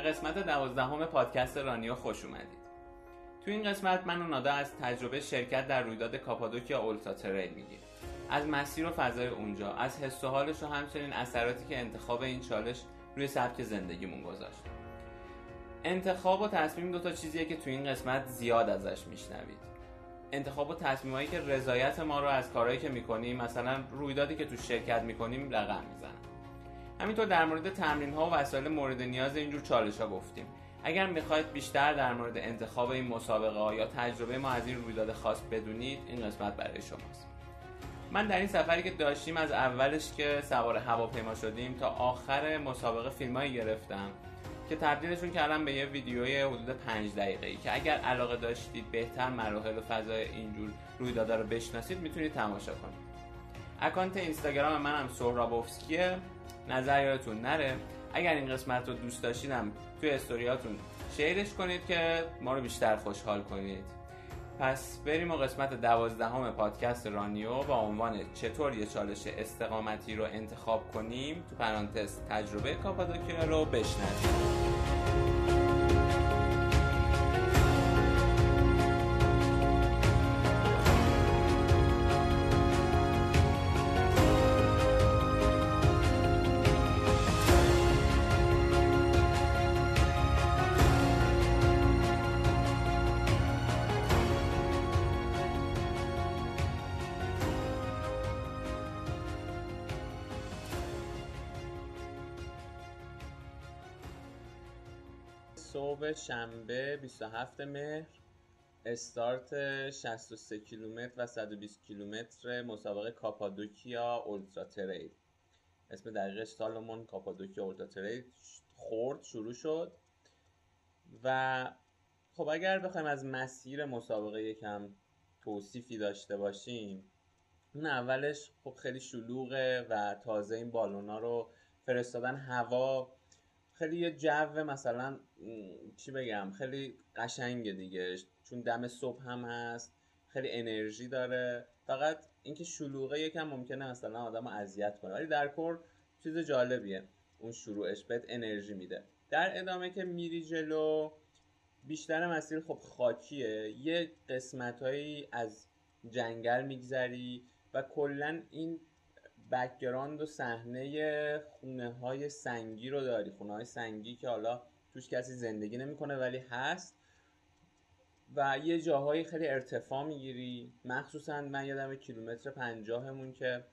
قسمت دوازدهم پادکست رانیو خوش اومدید. تو این قسمت من و نادا از تجربه شرکت در رویداد کاپادوکیا اولتا تریل میگیم از مسیر و فضای اونجا از حس و حالش و همچنین اثراتی که انتخاب این چالش روی سبک زندگیمون گذاشت. انتخاب و تصمیم دوتا چیزیه که تو این قسمت زیاد ازش میشنوید. انتخاب و تصمیمایی که رضایت ما رو از کارهایی که می‌کنیم مثلا رویدادی که تو شرکت می‌کنیم رقم می‌زنن. همینطور در مورد تمرین ها و وسایل مورد نیاز اینجور چالش ها گفتیم. اگر می‌خواید بیشتر در مورد انتخاب این مسابقه ها یا تجربه ما از این رویداد خاص بدونید این قسمت برای شماست. من در این سفری که داشتیم از اولش که سوار هواپیما شدیم تا آخر مسابقه فیلمایی گرفتم که تبدیلشون کردم به یه ویدیوی حدود پنج دقیقه ای که اگر علاقه داشتید بهتر مراحل و فضای اینجور رویدادها رو بشناسید می‌تونید تماشا کنید. اکانت اینستاگرام منم سهرابوفسکیه. نظر یادتون نره؟ اگر این قسمت رو دوست داشتیدم توی استوریاتون شیرش کنید که ما رو بیشتر خوشحال کنید. پس بریم و قسمت دوازدهم پادکست رانیو با عنوان چطور یه چالش استقامتی رو انتخاب کنیم تو پرانتز تجربه کاپادوکیا رو بشنویم. شنبه 27 مهر استارت 63 کیلومتر و 120 کیلومتر مسابقه کاپادوکیا اولترا تریل. اسم دقیقش سالمون کاپادوکیا اولترا تریل خورد شروع شد. و خب اگر بخوایم از مسیر مسابقه یکم توصیفی داشته باشیم اون اولش خب خیلی شلوغه و تازه این بالونا رو فرستادن هوا خیلی یه جو مثلا چی بگم خیلی قشنگه دیگه. چون دم صبح هم هست خیلی انرژی داره. فقط اینکه شلوغه یکم ممکنه مثلا آدم اذیت کنه. ولی در کور چیز جالبیه. اون شروعش بهت انرژی میده. در ادامه که میری جلو بیشتر مسیر خب خاکیه. یه قسمتهایی از جنگل میگذری و کلا این بکگراند و صحنه خونه های سنگی رو داری. خونه های سنگی که حالا توش کسی زندگی نمی‌کنه ولی هست. و یه جاهایی خیلی ارتفاع می‌گیری. مخصوصا من یادم کیلومتر پنجاهمون که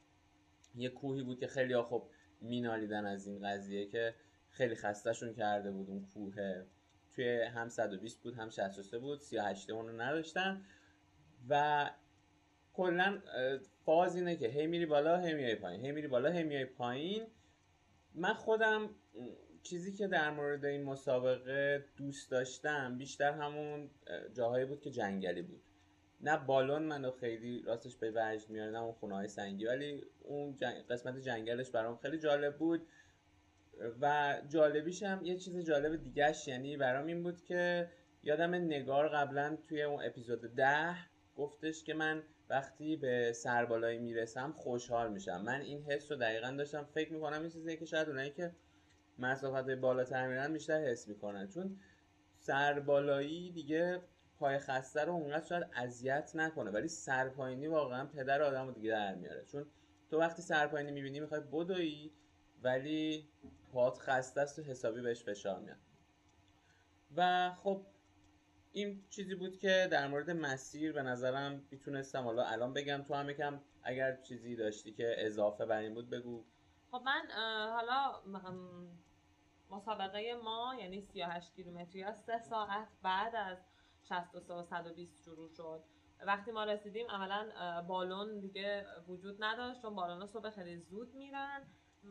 یه کوهی بود که خیلی خب مینالیدن از این قضیه که خیلی خستهشون کرده بود اون کوه. توی هم 120 بود هم 63 بود. 38 اون رو نداشتن. و کلا فاز اینه که هی میری بالا هی میای پایین. هی میری بالا هی میای پایین. من خودم چیزی که در مورد این مسابقه دوست داشتم بیشتر همون جاهایی بود که جنگلی بود. نه بالون منو خیلی راستش به وجد میاره نه اون خونه های سنگی ولی اون قسمت جنگلش برام خیلی جالب بود. و جالبیش هم یه چیز جالب دیگهش یعنی برام این بود که یادم نگار قبلا توی اون اپیزود ده گفتش که من وقتی به سربالایی می‌رسم خوشحال میشم. من این حس رو دقیقا داشتم فکر می‌کنم این چیزیه که شاید اونایی که مسافت بالاتر میرن بیشتر حس می‌کنن. چون سربالایی دیگه پای خسته رو اونقدر شاید اذیت نکنه ولی سرپایینی واقعا پدر آدم رو دیگه در میاره. چون تو وقتی سرپایینی می‌بینی می‌خوای بدوی ولی پات خسته است و حسابی بهش فشار میاد. و خب این چیزی بود که در مورد مسیر به نظرم می‌تونستم حالا الان بگم تو هم یکم اگر چیزی داشتی که اضافه بر این بود بگو. خب من حالا مسابقه ما یعنی 38 کیلومتری یا 3 ساعت بعد از 63 و 120 شروع شد. وقتی ما رسیدیم اولا بالون دیگه وجود نداشت چون بالون صبح خیلی زود میرن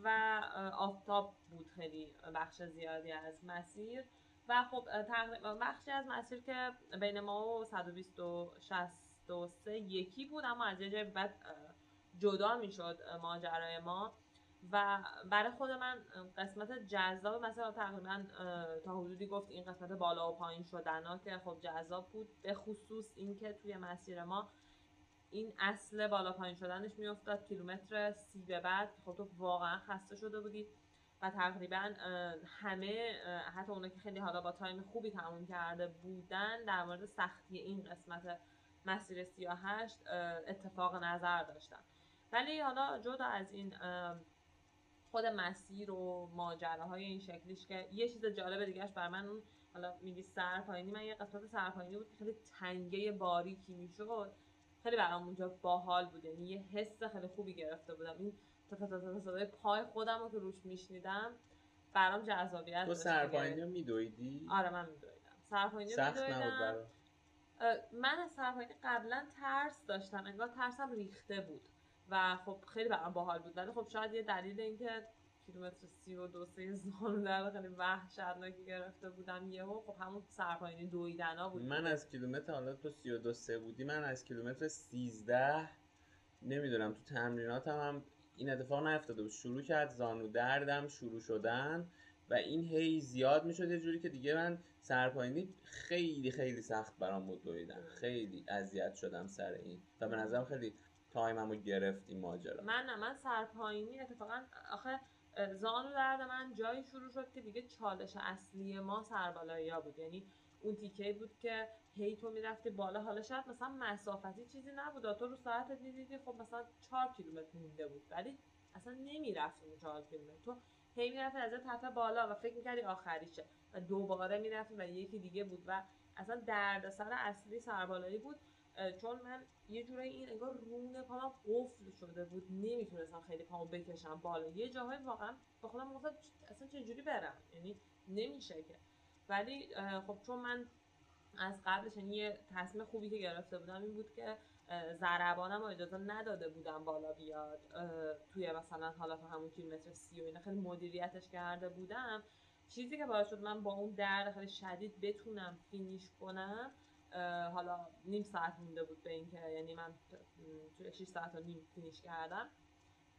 و آفتاب بود خیلی بخش زیادی از مسیر. و خب تقریبا بخشی از مسیر که بین ما و 120 و 63 یکی بود اما از یه جای بعد جدا می‌شد ماجرای ما. و برای خود من قسمت جذاب مثلا تقریبا تا حدودی گفت این قسمت بالا و پایین شدن ها که خب جذاب بود به خصوص اینکه توی مسیر ما این اصل بالا پایین شدنش میافتاد کیلومتر سی به بعد. خب تو واقعا خسته شده بودی. و تقریبا همه حتی اونا که خیلی حالا با تایم خوبی تموم کرده بودن در مورد سختی این قسمت مسیر 38 اتفاق نظر داشتن. ولی حالا جدا از این خود مسیر و ماجراهای این شکلیش که یه چیز جالب دیگهش بر من اون حالا میگی سرپایینی من یه قسمت سرپایینی بود که خیلی تنگه باریکی می‌شد. خیلی برام اونجا باحال بود یعنی یه حس خیلی خوبی گرفته بودم. این صدای پای خودم رو که روش میشنیدم برام جذابیت تو سرپایینی رو میدویدی؟ آره من میدویدم. سرپایینی رو میدویدم. من از سرپایینی قبلا ترس داشتم. انگار ترسم ریخته بود. و خب خیلی برام باحال بود. ولی خب شاید یه دلیل اینکه کیلومتر سی و دو سه زانو در خیلی وحشتناکی گرفته بودم یهو خب همون سرپایینی دویدنا بود. من از کیلومتر حالا تو سی و دو سه بودی من از کیلومتر سیزده نمی‌دونم تو تمریناتم هم این اتفاق نیفتاده بود. شروع کرد زانو دردم شروع شدن و این هی زیاد می‌شد. یه جوری که دیگه من سرپایینی خیلی خیلی سخت برام بود دویدن خیلی اذیت شدم سر این. و به نظرم خیلی time مو گرفت این ماجرا. من نه من سرپایینی اتفاقا آخه زانو درد من جایی شروع شد که دیگه چالش اصلی ما سربالایی ها بود. یعنی اون تیکه بود که هی تو می‌رفتی بالا. حالا شاید مثلا مسافتی چیزی نبود. تو رو ساعت دیدی خب مثلا چهار کیلومتر مونده بود. ولی اصلا نمی‌رفتی اون چهار کیلومتر. تو هی می‌رفتی از تحت بالا و فکر می‌کردی آخریشه. و دوباره می‌رفتی و یکی دیگه بود. و اصلا دردسر اصلی سربالایی بود. چون من یه جورایی این انگار رون پام قفل شده بود. نمی‌تونستم خیلی پامو بکشم بالا. یه جاهای واقعا با خودم گفتم اصلا چجوری برم؟ یعنی نمیشه که. ولی خب چون من از قبلش یعنی یه تصمیم خوبی که گرفته بودم این بود که ضربانم رو اجازه نداده بودم بالا بیاد. توی مثلا حالا تا همون کیلومتر سی و اینا خیلی مدیریتش کرده بودم. چیزی که باعث شد من با اون درد خیلی شدید بتونم فینیش کنم حالا نیم ساعت مونده بود به اینکه یعنی من توی 6 ساعت و نیم فینیش کردم.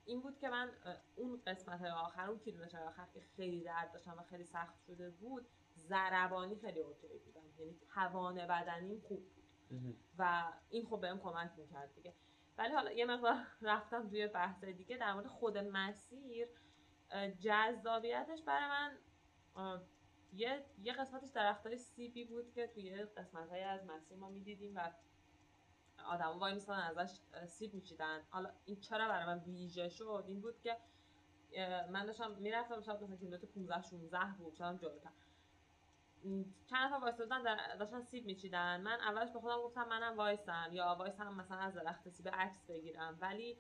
این بود که من اون قسمت آخر اون کیلومتر آخر که خیلی درد داشتم و خیلی سخت شده بود ضربانی خیلی اوکی بودم یعنی توان بدنیم خوب بود. و این خب بهم کمک می‌کرد دیگه. ولی حالا یه مقدار رفتم توی بحث دیگه. در مورد خود مسیر جذابیتش برای من یه یه قسمتش درختای سیبی بود که توی قسمت های از مسیر ما می‌دیدیم و آدم وای میستن ازش سیب میچیدن. حالا این چرا برای من ویژه شد؟ این بود که من داشتم می‌رفتم شاید مثلا کیلومتر 15 16 بود شدم جلوتر. چند نفر وایسادن داشتن سیب میچیدن. من اولش به خودم گفتم منم وایسم. یا وایسم مثلا از درخت سیب عکس بگیرم. ولی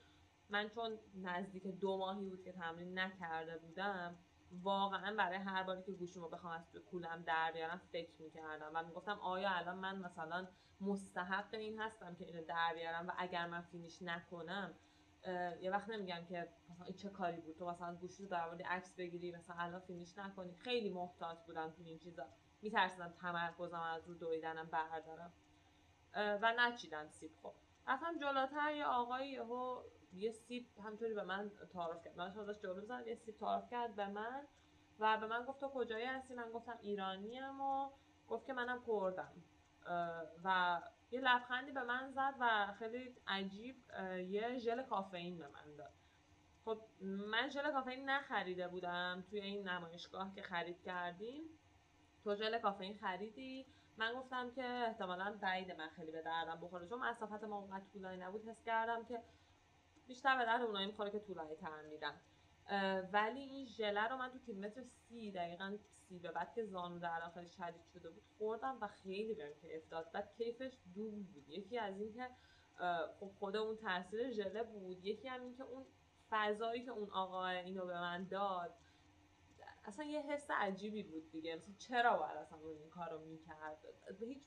من چون نزدیک دو ماهی بود که تمرین نکرده بودم واقعا برای هر باری که گوشیمو بخوام از کولم در بیارم فکر می‌کردم و می‌گفتم آیا الان من مثلا مستحق این هستم که اینو در بیارم و اگر من فینیش نکنم یه وقت نمیگم که مثلا این چه کاری بود. تو مثلا گوشی رو در عکس بگیری مثلا الان فینیش نکنی. خیلی محتاط بودم تو این چیزا. میترسیدم تمرکزم از رو دویدنم بردارم. و نچیدم سیب خب. رفتم جلوتر یه آقای یهو یه سیب همطوری به من تعارف کرد. من داشت جلو بزنم یه سیب تعارف کرد به من و به من گفت تو کجایی هستی؟ من گفتم ایرانیم و گفت که منم کردم. و یه لبخندی به من زد و خیلی عجیب یه ژل کافئین به من داد. خب من ژل کافئین نخریده بودم توی این نمایشگاه که خرید کردیم. تو ژل کافئین خریدی؟ من گفتم که احتمالا بعید من خیلی به دردم بخوره. چون مسافت ما اونقدر طولانی نبود حس کردم که بیشتر به درد اونایی می‌خوره که طولانی تر میرن. ولی این ژله رو من تو کیلومتر سی دقیقا سی به بعد که زانو در آخر شدید شده بود خوردم و خیلی بهم کیف داد. بعد کیفش دوم بود. یکی از این که خب خود اون تاثیر ژله بود. یکی هم این که اون فضایی که اون آقا اینو به من داد اصلا یه حس عجیبی بود دیگه. مثلا چرا باید اصلا این کار رو می‌کرد؟ هیچ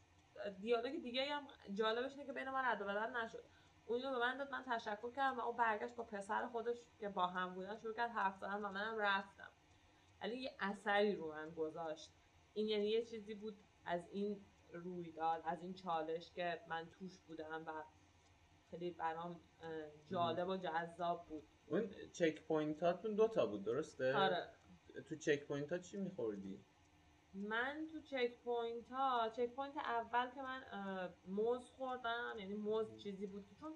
دیالوگ دیگه هم جالبش اینه که بین من رد و بدل نشد. اون به من داد من تشکر کردم و اون برگشت با پسر خودش که با هم بودن شروع کرد حرف زدن و منم رفتم ولی یه اثری رو من گذاشت. این یعنی یه چیزی بود از این رویداد از این چالش که من توش بودم و خیلی برام جالب و جذاب بود. اون check point هاتون دو تا بود درسته؟ آره. تو check point ها چی میخوردی؟ من تو check point ها check point اول که من موز خوردم یعنی موز چیزی بود که چون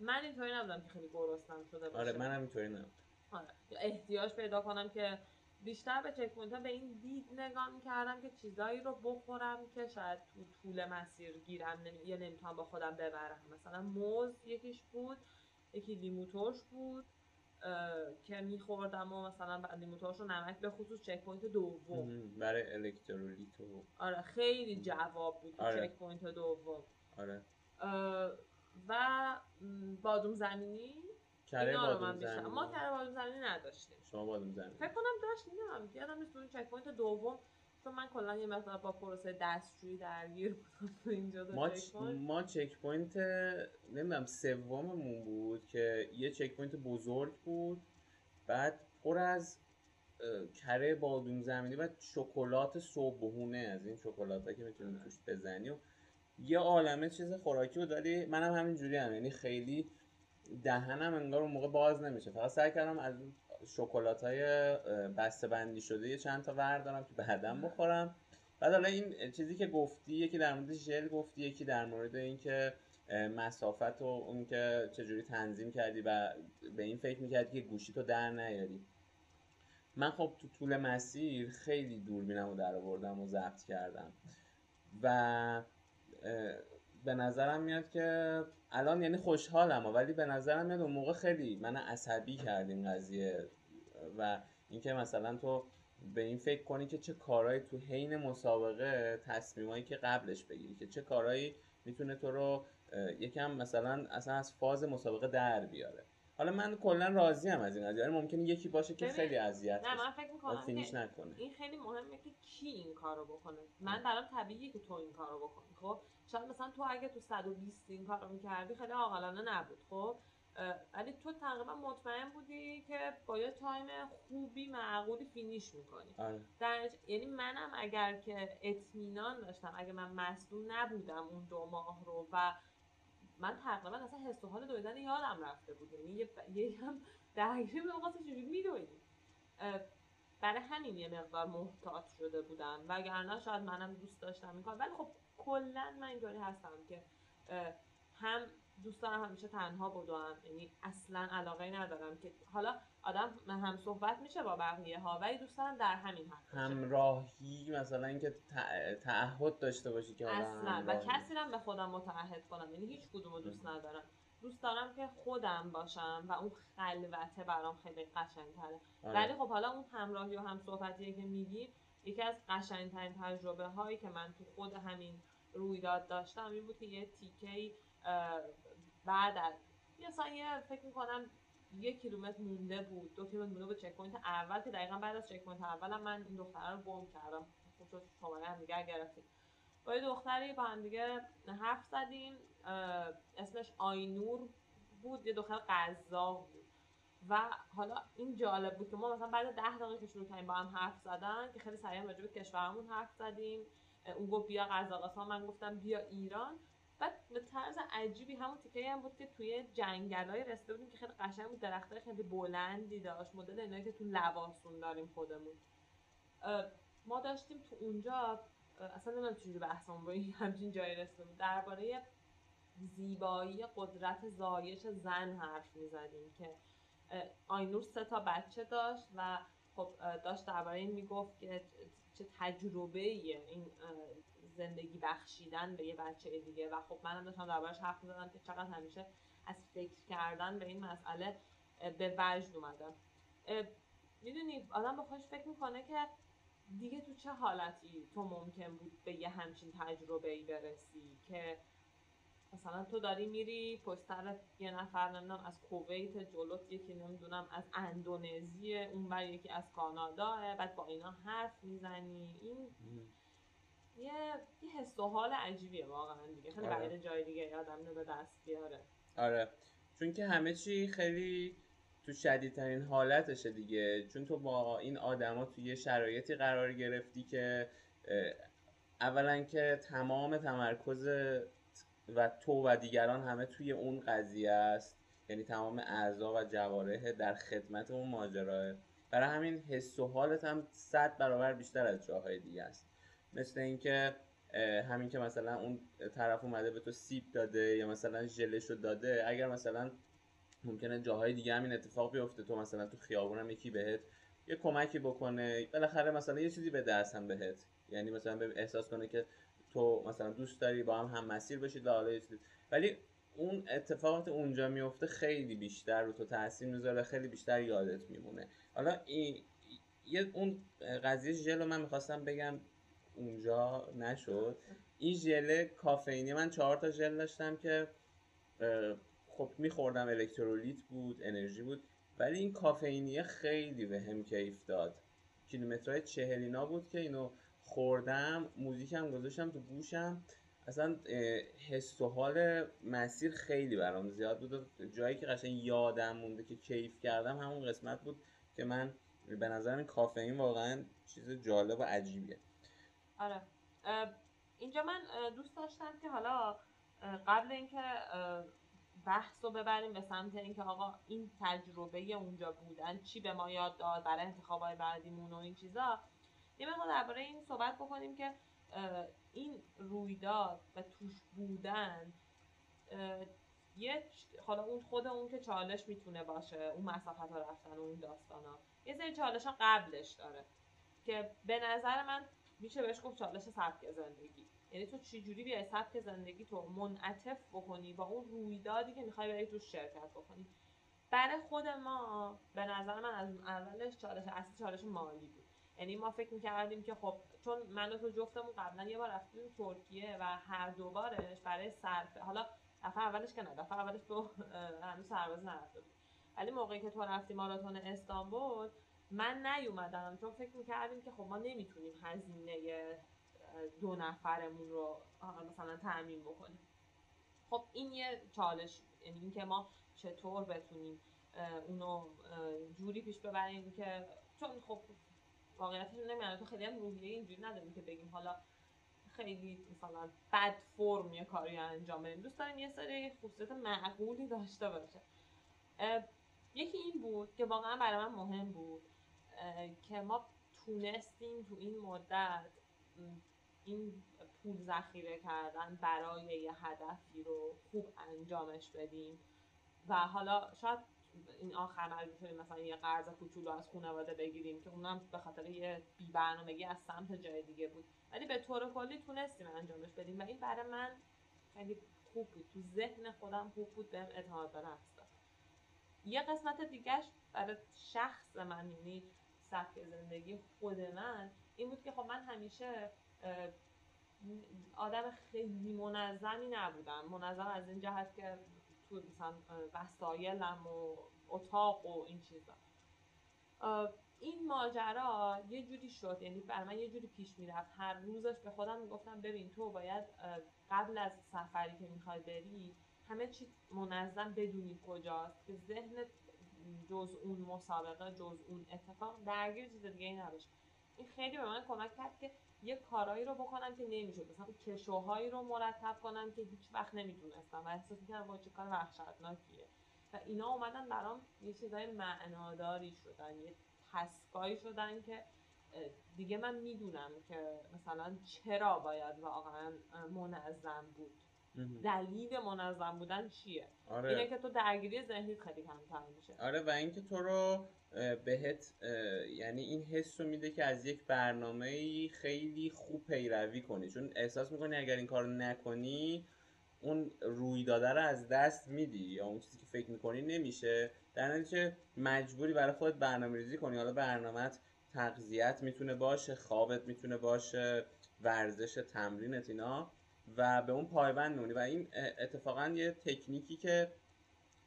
من اینطوری نبودم که خیلی گرسنم شده باشه. آره منم اینطوری نبودم آره. احتیاج پیدا کنم که بیشتر به check point به این دید نگاه می‌کردم که چیزایی رو بخورم که شاید تو طول مسیر گیرم نمی... یا نمی‌تونم با خودم ببرم. مثلا موز یکیش بود یکی لیمو ترش بود که میخوردم و مثلا لیمو ترش و نمک به خصوص چک پوینت دوم. برای الکترولیت و آره خیلی جواب بود آره. check point دوم. آره. و بادوم زمینی. کره بادوم زمینی ما کره بادوم زمینی نداشتیم. شما بادوم زمینی فکر کنم داشتیم نمی‌دونم. یادم نیست اون check point دوم. چون من کلا یه مقدار با پروسه دستشویی درگیر بودم اینجا ما چک ما check point نمی‌دونم سوممون بود که یه check point بزرگ بود. بعد پر از کره بادوم زمینی و شکلات صبحونه از این شکلات که می‌تونی توش بزنی. و یه عالمه چیز خوراکی بود ولی منم همین جوری هم. یعنی خیلی دهنم انگار اون موقع باز نمیشه. فقط سعی کردم از شکلات های بسته بندی شده یه چند تا وردارم که بعدم بخورم. بعد حالا این چیزی که گفتی یکی در مورد ژل گفتی یکی در مورد اینکه مسافت و اون که چجوری تنظیم کردی و به این فکر می‌کردی که گوشی تو در نیاری. من خب تو طول مسیر خیلی دوربینم رو در آوردم و ضبط کردم. و به نظرم میاد که الان یعنی خوشحالم ولی به نظرم میاد اون موقع خیلی من عصبی کرد این قضیه. و اینکه مثلا تو به این فکر کنی که چه کارهایی تو حین مسابقه تصمیمایی که قبلش بگیری که چه کارهایی می‌تونه تو رو یکم مثلا اصلا از فاز مسابقه در بیاره. حالا من کلا راضی ام از این قضیه. یعنی ممکنه یکی باشه که خیلی اذیت نه من فکر می‌کنم فینیش نکنه. این خیلی مهمه که کی این کارو بکنه. من برام طبیعیه که تو این کارو بکنی خب؟ شاید مثلا تو اگه تو 120 این کارو می‌کردی خیلی عاقلانه نبود خب؟ ولی تو تقریبا مطمئن بودی که با یه time خوبی معقولی finish می‌کنی. آره. در یعنی منم اگر که اطمینان داشتم اگه من مسئول نبودم اون دو ماه رو و من تقریبا اصلا حس و حال دویدن یادم رفته بود. یعنی یه, یه هم درگیری بودم واسه چجوری برای همین یه مقدار محتاط شده بودم وگرنه شاید منم دوست داشتم این کار. ولی خب کلا من اینطوری هستم که هم دوست دارم همیشه تنها بدوم یعنی اصلا علاقه ندارم که حالا آدم هم صحبت میشه با بقیه ها ولی دوست دارم در همین حد همراهی مثلا اینکه تعهد داشته باشی که اصلا. و کسی رو به خودم متعهد کنم. یعنی هیچ کدومو دوست ندارم. دوست دارم که خودم باشم و اون خلوته برام خیلی قشنگ تره آره. ولی خب حالا اون همراهی و هم صحبتیه که میگی یکی از قشنگترین تجربه هایی که من تو خود همین رویداد داشتم این بود که یه تیکه بعد از یه فکر می‌کنم یک کیلومتر مونده بود. دو کیلومتر مونده بود check point اول که دقیقا بعد از check point اولم من این دختره رو گم کردم. خب شماره هم دیگه گرفتیم. با یه دختری با هم دیگه حرف زدیم. اسمش آینور بود. یه دختر قزاق بود. و حالا این جالب بود که ما مثلا بعد ده دقیقه که شروع کردیم با هم حرف زدن که خیلی سریع راجع به کشورمون حرف زدیم. اون گفت بیا قزاقستان من گفتم بیا ایران. بعد به طرز عجیبی همون تیکه هم بود که توی جنگلای رسیده بودیم که خیلی قشنگ بود درختای خیلی بلندی داشت مدل اینایی که تو لواسون داریم خودمون. ما داشتیم تو اونجا اصلا نمی‌دونم چجوری بحثمون با این همچین جایی رسیده بود. درباره زیبایی قدرت زایش زن حرف می‌زدیم که آینور سه تا بچه داشت و خب داشت درباره این می‌گفت که چه تجربه این زندگی بخشیدن به یه بچه دیگه. و خب منم داشتم دربارش حرف می‌زدم که چقدر همیشه از فکر کردن به این مسئله به وجد اومدم می‌دونی آدم به خودش فکر می‌کنه که دیگه تو چه حالتی تو ممکن بود به یه همچین تجربه ای برسی که مثلا تو داری میری پشت یه نفر نمی‌دونم از کویت جلوت یکی نمی‌دونم از اندونزی اون یکی از کانادا بعد با اینا حرف می‌زنی. این یه یه حس و حال عجیبیه واقعا دیگه. خیلی آره. جای دیگه آدم رو به دست بیاره. آره. چون که همه چی خیلی تو شدیدترین حالتشه دیگه. چون تو با این آدما توی یه شرایطی قرار گرفتی که اولا که تمام تمرکز و تو و دیگران همه توی اون قضیه است. یعنی تمام اعضا و جواره در خدمت اون ماجراه. برای همین حس و حالت هم صد برابر بیشتر از جاهای دیگه است. مثل اینکه همین که مثلا اون طرف اومده به تو سیب داده یا مثلا ژلشو داده اگر مثلا ممکنه جاهای دیگه همین اتفاق بیفته تو مثلا تو خیابون هم یکی بهت یه کمکی بکنه بالاخره مثلا یه چیزی به دست هم بهت. یعنی مثلا به احساس کنه که تو مثلا دوست داری با هم هم مسیر بشید و حالا ولی اون اتفاقات اونجا میفته خیلی بیشتر رو تو تاثیر می‌ذاره خیلی بیشتر یادت میمونه. حالا این یه اون قضیه ژل من می‌خواستم بگم. اونجا نشد. این ژل کافئینی من چهار تا ژل داشتم که خب میخوردم الکترولیت بود انرژی بود ولی این کافئینی خیلی به هم کیف داد. کیلومترهای چهلینا بود که اینو خوردم موزیکم گذاشتم تو گوشم. اصلا حس و حال مسیر خیلی برام زیاد بود جایی که قشنگ یادم مونده که کیف کردم همون قسمت بود که من به نظرم کافئین واقعا چیز جالب و عجیبیه. آره. اینجا من دوست داشتم که حالا قبل اینکه بحث رو ببریم به سمت اینکه آقا این تجربه اونجا بودن چی به ما یاد داد برای انتخابای بعدیمون و این چیزا یه مقدار درباره این صحبت بکنیم که این رویداد و توش بودن یه حالا اون خود اون که چالش می‌تونه باشه اون مسافت ها رفتن و اون داستان ها یه سری چالش ها قبلش داره که به نظر من میشه بهش گفت چالش سبک زندگی. یعنی تو چجوری بیای سبک زندگی تو منعطف بکنی با اون رویدادی که می‌خوای بری تو شرکت بکنی؟ برای خود ما به نظر من از اولش چالش اصلی چالش مالی بود. یعنی ما فکر می‌کردیم که خب چون من و تو جفتمون قبلا یه بار رفتیم ترکیه و هر دوبارش برای صرف حالا دفعه اولش که نه دفعه اولش تو هنوز سربازی نرفته بود. ولی موقعی که تو رفتی ماراتون استانبول من نیومدم چون فکر می‌کردیم که خب ما نمی‌تونیم هزینه دو نفرمون رو مثلا تعمین بکنیم. خب این یه چالش یعنی اینکه ما چطور بتونیم اونو جوری پیش ببریم که چون خب واقعیتش نمی‌دونم تو خیلی هم روحیه اینجوری نداریم که بگیم حالا خیلی مثلا بد فرم یه کاری انجام بدیم. دوست داریم یه سری خصوصیت معقولی داشته باشه. یکی این بود که واقعا برای من مهم بود که ما تونستیم تو این مدت این پول ذخیره کردن برای یه هدفی رو خوب انجامش بدیم. و حالا شاید این آخر شدیم مثلا یه قرض کوچولو از خانواده بگیریم که اونم به خاطر یه بی برنامگی از سمت جای دیگه بود. ولی به طور کلی تونستیم انجامش بدیم و این برای من خیلی خوب بود. تو ذهن خودم خوب بود بهم اعتماد به نفس یه قسمت دیگهش برای شخص من یعنی سبک زندگی خود من این بود که خب من همیشه آدم خیلی منظمی نبودم. منظم از این جهت که تو مثلا وسایلم و اتاق و این چیزا. این ماجرا یه جوری شد. یعنی بر من یه جوری پیش می‌رفت. هر روزش به خودم می‌گفتم ببین تو باید قبل از سفری که می‌خوای بری همه چی منظم بدونی کجاست که ذهن جز اون مسابقه جز اون اتفاق درگیر چیز دیگه ای نباشه این خیلی به من کمک کرد که یه کارایی رو بکنم که نمی‌شد. مثلا کشوهایی رو مرتب کنم که هیچ وقت نمی‌تونستم. و احساس می‌کردم با چه کار وحشتناکیه. و اینا اومدن برام یه چیزای معناداری شدن یه تسکایی شدن که دیگه من می‌دونم که مثلا چرا باید واقعا منظم بود. دلیل منظم بودن چیه؟ آره. اینه که تو درگیری ذهنی خیلی کمتر میشه. آره و اینکه تو رو بهت یعنی این حس رو میده که از یک برنامه خیلی خوب پیروی کنی. چون احساس می‌کنی اگر این کار نکنی اون روی داده رو از دست میدی یا اون چیزی که فکر می‌کنی نمیشه. در نتیجه مجبوری برای خودت برنامه ریزی کنی؟ حالا برنامهت تغذیت می‌تونه باشه خوابت می‌تونه باشه ورزش تمرینت اینا. و به اون پایبند میمونی و این اتفاقا یه تکنیکی که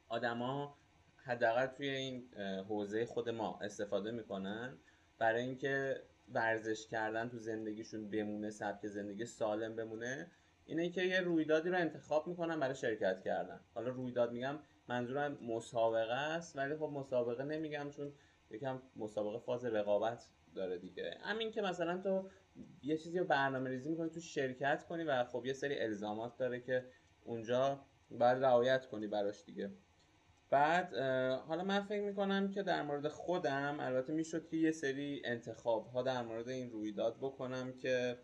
آدما حداقل توی این حوزه خود ما استفاده می‌کنن برای اینکه ورزش کردن تو زندگیشون بمونه سبک زندگی سالم بمونه اینه که یه رویدادی رو انتخاب می‌کنن برای شرکت کردن. حالا رویداد میگم منظورم مسابقه است ولی خب مسابقه نمیگم چون یکم مسابقه فاز رقابت داره دیگه. همین که مثلا تو یه چیزی رو برنامه ریزی می‌کنی تو شرکت کنی و خب یه سری الزامات داره که اونجا باید رعایت کنی براش دیگه. بعد حالا من فکر می‌کنم که در مورد خودم البته می‌شد که یه سری انتخاب ها در مورد این رویداد بکنم که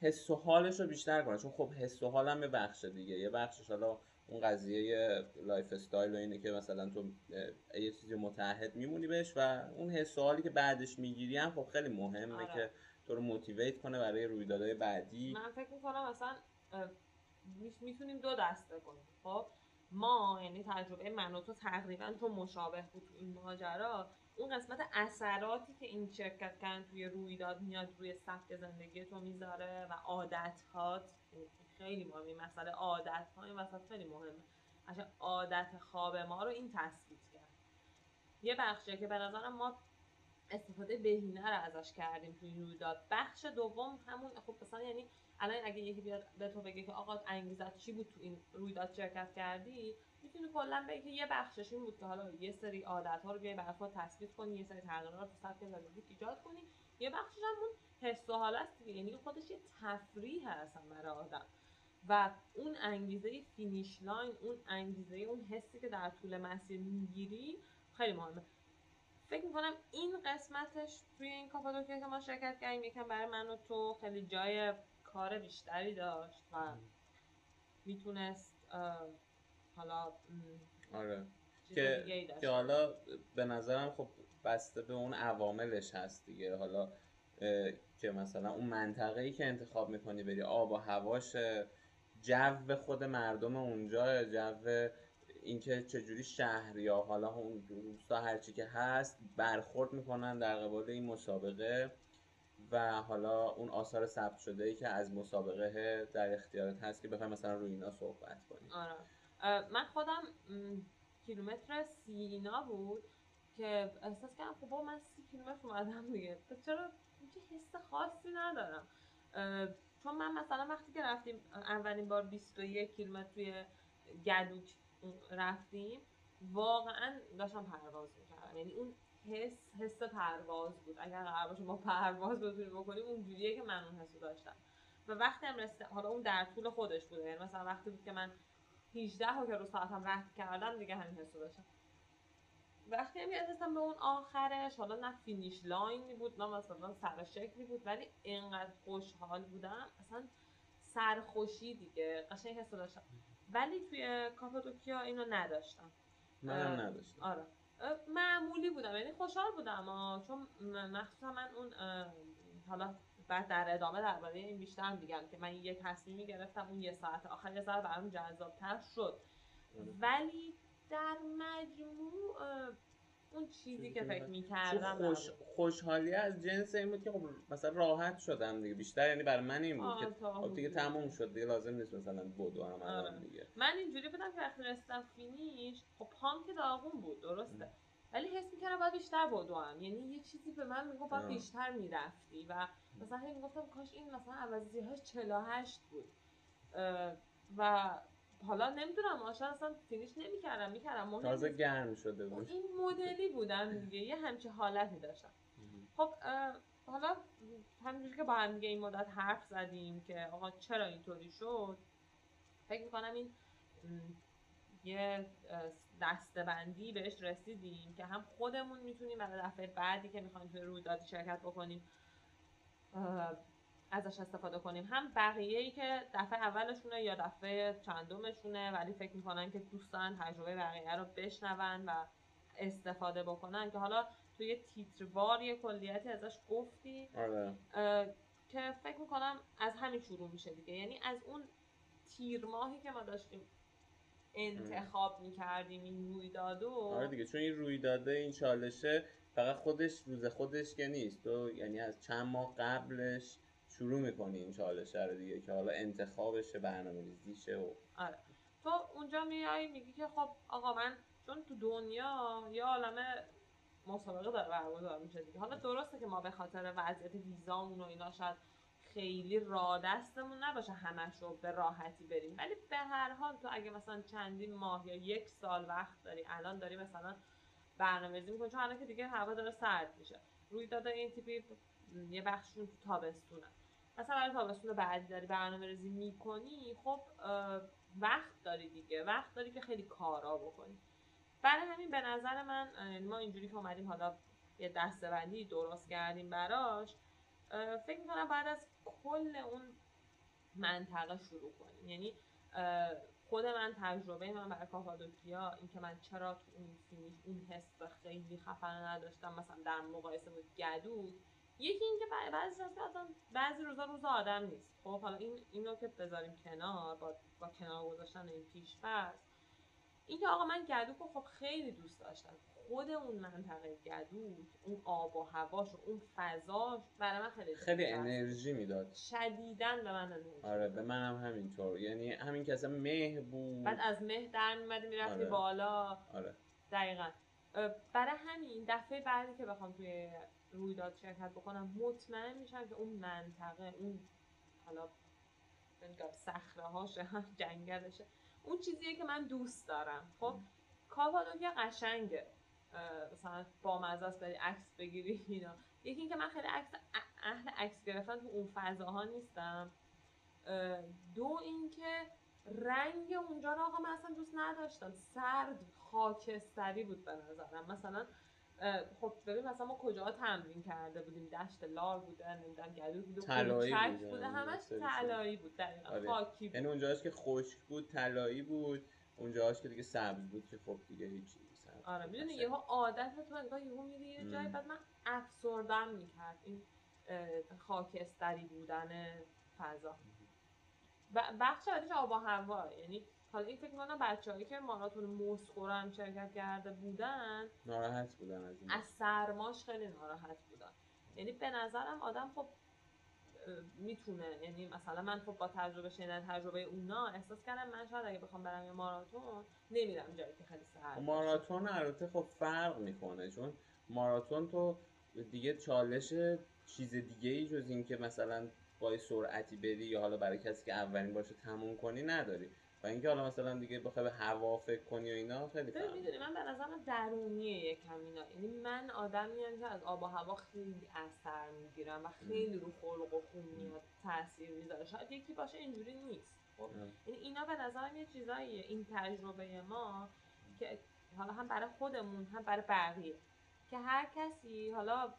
حس و حالش رو بیشتر کنم. چون خب حس و حالم یه بخش دیگه. یه بخشش حالا اون قضیه lifestyle و اینه که مثلا تو یه چیزی متعهد میمونی بهش و اون حس حالی که بعدش می‌گیری هم خب خیلی مهمه آره. که تو رو motivate کنه برای رویدادهای بعدی. من فکر می‌کنم مثلا می‌تونیم دو دسته کنیم خب؟ ما یعنی تجربه من تو تقریبا چون مشابه بود تو این ماجرا. اون قسمت اثراتی که این شرکت کردن توی رویداد میاد روی سبک زندگی تو می‌ذاره و عادت هات خیلی مهمه مسئله عادت ها این وسط خیلی مهمه. عشان عادت خواب ما رو این تثبیت کرد. یه بخشیه که به نظرم ما استفاده بهینه رو ازش کردیم توی رویداد. بخش دوم همون خب مثلا یعنی الان اگه یکی بیاد به تو بگه که آقا انگیزت چی بود تو این رویداد شرکت کردی می‌تونی کلا بگی که یه بخشش این بود که حالا یه سری عادت ها رو بیای برای خود تثبیت کنی یه سری تغییرات تو سبک زندگی ایجاد کنی. یه بخشش هم اون حس و حاله دیگه. یعنی خودش یه تفریح هستن برای آدم. و اون انگیزه finish line اون انگیزه اون حسی که در طول مسیر می‌گیری خیلی مهمه. فکر می‌کنم این قسمتش توی این کاپادوکیا که ما شرکت کردیم یکم برای من و تو خیلی جای کار بیشتری داشت و می‌تونست حالا آره. که. که حالا به نظرم خب بسته به اون عواملش هست دیگه. حالا که مثلا اون منطقه ای که انتخاب می‌کنی بری آب و هواش جو خود مردم اونجا جو اینکه چجوری شهر یا حالا اون روستا هرچی که هست برخورد می‌کنن در قبال این مسابقه و حالا اون آثار ثبت شده ای که از مسابقه در اختیارت هست که بخوای مثلا روی اینا صحبت کنی آره. من خودم کیلومتر سینا بود که احساس کردم خب من سی کیلومتر اومدم دیگه. پس چرا؟ هیچ حس خاصی ندارم. چون من مثلا وقتی که رفتیم اولین بار 21 کیلومتر توی گدوک رفتیم واقعا داشتم پرواز می‌کردم. یعنی اون حس حس پرواز بود. اگر قرار باشه ما پرواز بتونیم بکنیم اونجوریه که من اون حس رو داشتم. و وقتی هم رسیدم حالا اون در طول خودش بوده. یعنی مثلا وقتی بود که من 18 رو که رو ساعتم رد کردم دیگه همین حس رو داشتم. وقتی هم رسیدم به اون آخرش حالا نه finish line ی بود نه مثلا سر شکلی بود ولی اینقدر خوشحال بودم. اصلا سرخوشی دیگه. قشنگ حس داشتم. ولی توی کاپادوکیا اینو نداشتم. منم اه، نداشتم. آره. معمولی بودم. یعنی خوشحال بودم آه. چون مخصوصا من اون حالا بعد در ادامه درباره این بیشتر هم میگم که من یه تصمیمی گرفتم اون یه ساعت آخر یه ساعت برام جذابتر شد. آره. ولی در مجموع اون چیزی که فکر می‌کردم خوش خوشحالی از جنس این بود که خب مثلا راحت شدم دیگه. بیشتر یعنی برای من این بود که خب دیگه تموم شد. دیگه لازم نیست مثلا بدو هم الان آره. دیگه. من اینجوری بودم که وقتی رسیدم فینیش خب پام که داغون بود درسته. ام. ولی حس می‌کردم باید بیشتر بدوم یعنی یه چیزی به من می‌گفت باید. بیشتر می‌رفتی و مثلا هی می‌گفتم کاش این مثلا عوضی هاش 48 بود. و حالا نمی‌دونم آشان اصلا فینیش نمی‌کردم می‌کردم. مهم تازه. گرم شده بود. این مدلی بودم دیگه یه همچین حالتی داشتم. خب حالا همینجوری که با هم دیگه این مدت حرف زدیم که آقا چرا اینطوری شد فکر می‌کنم این یه دستبندی بهش رسیدیم که هم خودمون می‌تونیم برای دفعه بعدی که می‌خوایم توی رویدادی شرکت بکنیم ازش استفاده کنیم. هم بقیه ای که دفعه اولشونه یا دفعه چندمشونه ولی فکر می‌کنن که دوست دارن تجربه بقیه رو بشنون و استفاده بکنن. که حالا توی تیتروار یه کلیتی ازش گفتی آره. که فکر می‌کنم از همین شروع میشه دیگه. یعنی از اون تیر ماهی که ما داشتیم انتخاب می‌کردیم این رویدادو آره دیگه چون این رویداده این چالشه فقط خودش روز خودش که نیست. تو یعنی از چند ماه قبلش شروع می‌کنی این چالشه رو دیگه که حالا انتخابشه برنامه ریزیشه و آره. تو اونجا میای میگی که خب آقا من چون تو دنیا یه عالمه مسابقه داره برگزار میشه دیگه. حالا درسته که ما به خاطر وضعیت ویزامون و اینا شاید خیلی را دستمون نباشه همش رو به راحتی بریم. ولی به هر حال تو اگه مثلا چندین ماه یا یک سال وقت داری الان داری مثلا برنامه‌ریزی می‌کنی چون الان که دیگه هوا داره سرد میشه. رویداد این تیپی یه بخششون تو تابستونه. مثلا برای تابستون بعدی داری برنامه ریزی می‌کنی خب وقت داری دیگه. وقت داری که خیلی کارا بکنی. برای همین به نظر من اه، ما اینجوری که اومدیم حالا یه دستبندی درست کردیم براش فکر می‌کنم بعد از کل اون منطقه شروع کنیم. یعنی خود من تجربه من برای کاپادوکیا اینکه من چرا تو اون فینیش اون حس خیلی خفن نداشتم مثلا در مقایسه با گدود یکی اینکه بعضی از بعضی روزا روز آدم نیست. خب حالا این اینو که بذاریم کنار با, با کنار گذاشتن این پیشفرض اینکه آقا من گدو خب خیلی دوست داشتم. خود اون منطقه گدود اون آب و هواش و اون فضاش برای من خیلی خیلی انرژی می‌داد. شدیدن به من انرژی آره به منم همینطور. یعنی همین که اصلا مه بود. بعد از مه در میمدی می‌رفتی آره. بالا. آره. دقیقا. برای همین دفعه بعدی که بخوام توی رویداد شرکت بکنم مطمئن میشم که اون منطقه اون حالا صخره هاشه جنگلشه اون چیزیه که من دوست دارم. خب کاپادوکیا قشنگه. مثلا با مزه است بری عکس بگیری اینا. یکی اینکه من خیلی عکس اهل عکس گرفتن تو اون فضاها نیستم. دو اینکه رنگ اونجا رو آقا من اصلا دوست نداشتم. سرد خاکستری بود به نظرم. مثلا خب ببین مثلا ما کجا تمرین کرده بودیم؟ دشت لار بوده نمی‌دونم گلو بود طلایی بوده, بوده همش طلایی بود دقیقاً آره. خاکی بود. یعنی اونجاش که خشک بود طلایی بود اونجاش که دیگه سبز بود که خب دیگه هیچی آره می‌دونی یهو عادت تو انگار یهو میری یه جایی بعد من افسردم می‌کرد این خاکستری بودن فضا. بخش بعدیش آب و هوا یعنی حالا این فکر کنم بچه‌هایی که ماراتون مسکو هم شرکت کرده بودن ناراحت بودن از این. از سرماش خیلی ناراحت بودن. یعنی به نظرم آدم خب می‌تونه یعنی مثلا من خب با تجربه شنیدن تجربه اونا احساس کردم من شاید اگه بخوام برم یه ماراتون نمیرم جایی که خیلی سرد ماراتون البته خب فرق می‌کنه چون ماراتون تو دیگه چالش چیز دیگه ای جز اینکه مثلا با سرعتی بری یا حالا برای کسی که اولین باشه تموم کنی نداری. و اینکه حالا مثلا دیگه بخوای به هوا فکر کنی و اینا خیلی فرق می‌دونی من به نظرم درونیه یکم اینا. یعنی من آدمی هم که از آب و هوا خیلی اثر می‌گیرم و خیلی رو خلق و خون میاد تاثیر می‌ذاره. شاید یکی باشه اینجوری نیست. خب؟ یعنی اینا به نظرم یه چیزاییه. این تجربه ما که حالا هم برای خودمون هم برای بقیه. که هر کسی حالا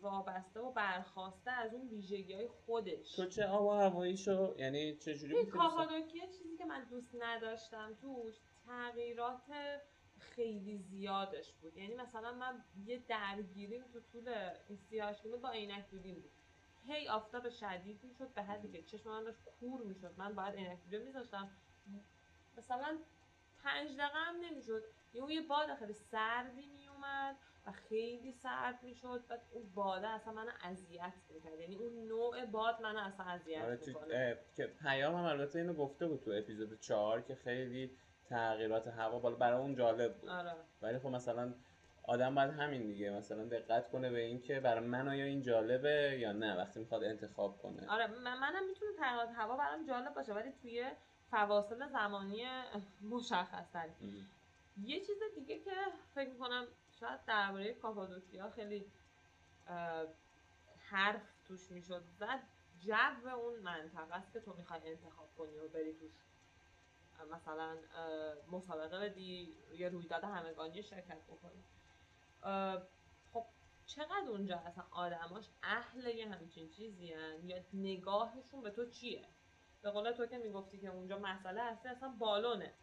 وابسته و برخواسته از اون ویژگی های خودش. تو چه آب و هواییشو یعنی چه جوری بود کاپادوکیا چیزی که من دوست نداشتم توش تغییرات خیلی زیادش بود. یعنی مثلا من یه درگیریم تو طول این سیاهش با عینک دودیم بود. هی آفتاب شدید می‌شد به حدی که چشم من داشت کور می‌شد. من باید عینک دودیم میذاشتم. مثلا پنج دقیقه هم نمی‌شد. یه باد خیلی سردی میومد و خیلی سرد می‌شد. و اون باده اصلا منو اذیت می‌کرد. یعنی اون نوع باد منو اصلا اذیت آره می‌کنه. که پیام هم البته اینو گفته بود تو اپیزود 4 که خیلی تغییرات هوا بالا برای اون جالب بود. آره. ولی خب مثلا آدم باید همین دیگه. مثلا دقت کنه به این که برای من آیا این جالبه یا نه وقتی می‌خواد انتخاب کنه. آره من منم می‌تونه تغییرات هوا برام جالب باشه ولی توی فواصل زمانی مشخص یه چیز دیگه که فکر می‌کنم شاید درباره کاپادوکیا خیلی حرف توش می‌شد زد جو اون منطقه است که تو می‌خوای انتخاب کنی و بری توش. مثلا مسابقه بدی یا رویداد همگانی شرکت بکنی. خب چقدر اونجا اصلا آدماش اهل یه همچین چیزی هن؟ یا نگاهشون به تو چیه؟ به قول تو که می‌گفتی که اونجا مسئله اصلی اصلا بالونه.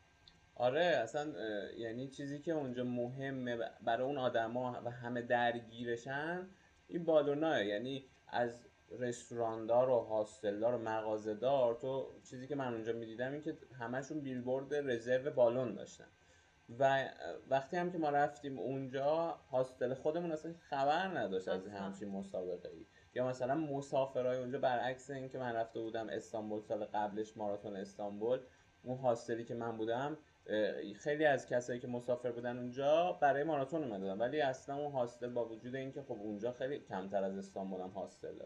آره اصلا یعنی چیزی که اونجا مهمه برای اون آدما و همه درگیرشن این بالوناه یعنی از رستوراندار و هاستلدار و مغازهدار تو چیزی که من اونجا می‌دیدم این که همشون بیلبورد رزرو بالون داشتن. و وقتی هم که ما رفتیم اونجا هاستل خودمون اصلا خبر نداشت از همچین مسابقه ای یا مثلا مسافرهای اونجا برعکس اینکه من رفته بودم استانبول سال قبلش ماراتون استانبول. اون هاستلی که من بودم خیلی از کسایی که مسافر بودن اونجا برای ماراتون اومدن. ولی اصلا اون هاستل با وجود اینکه خب اونجا خیلی کمتر از استانبول هم هاستل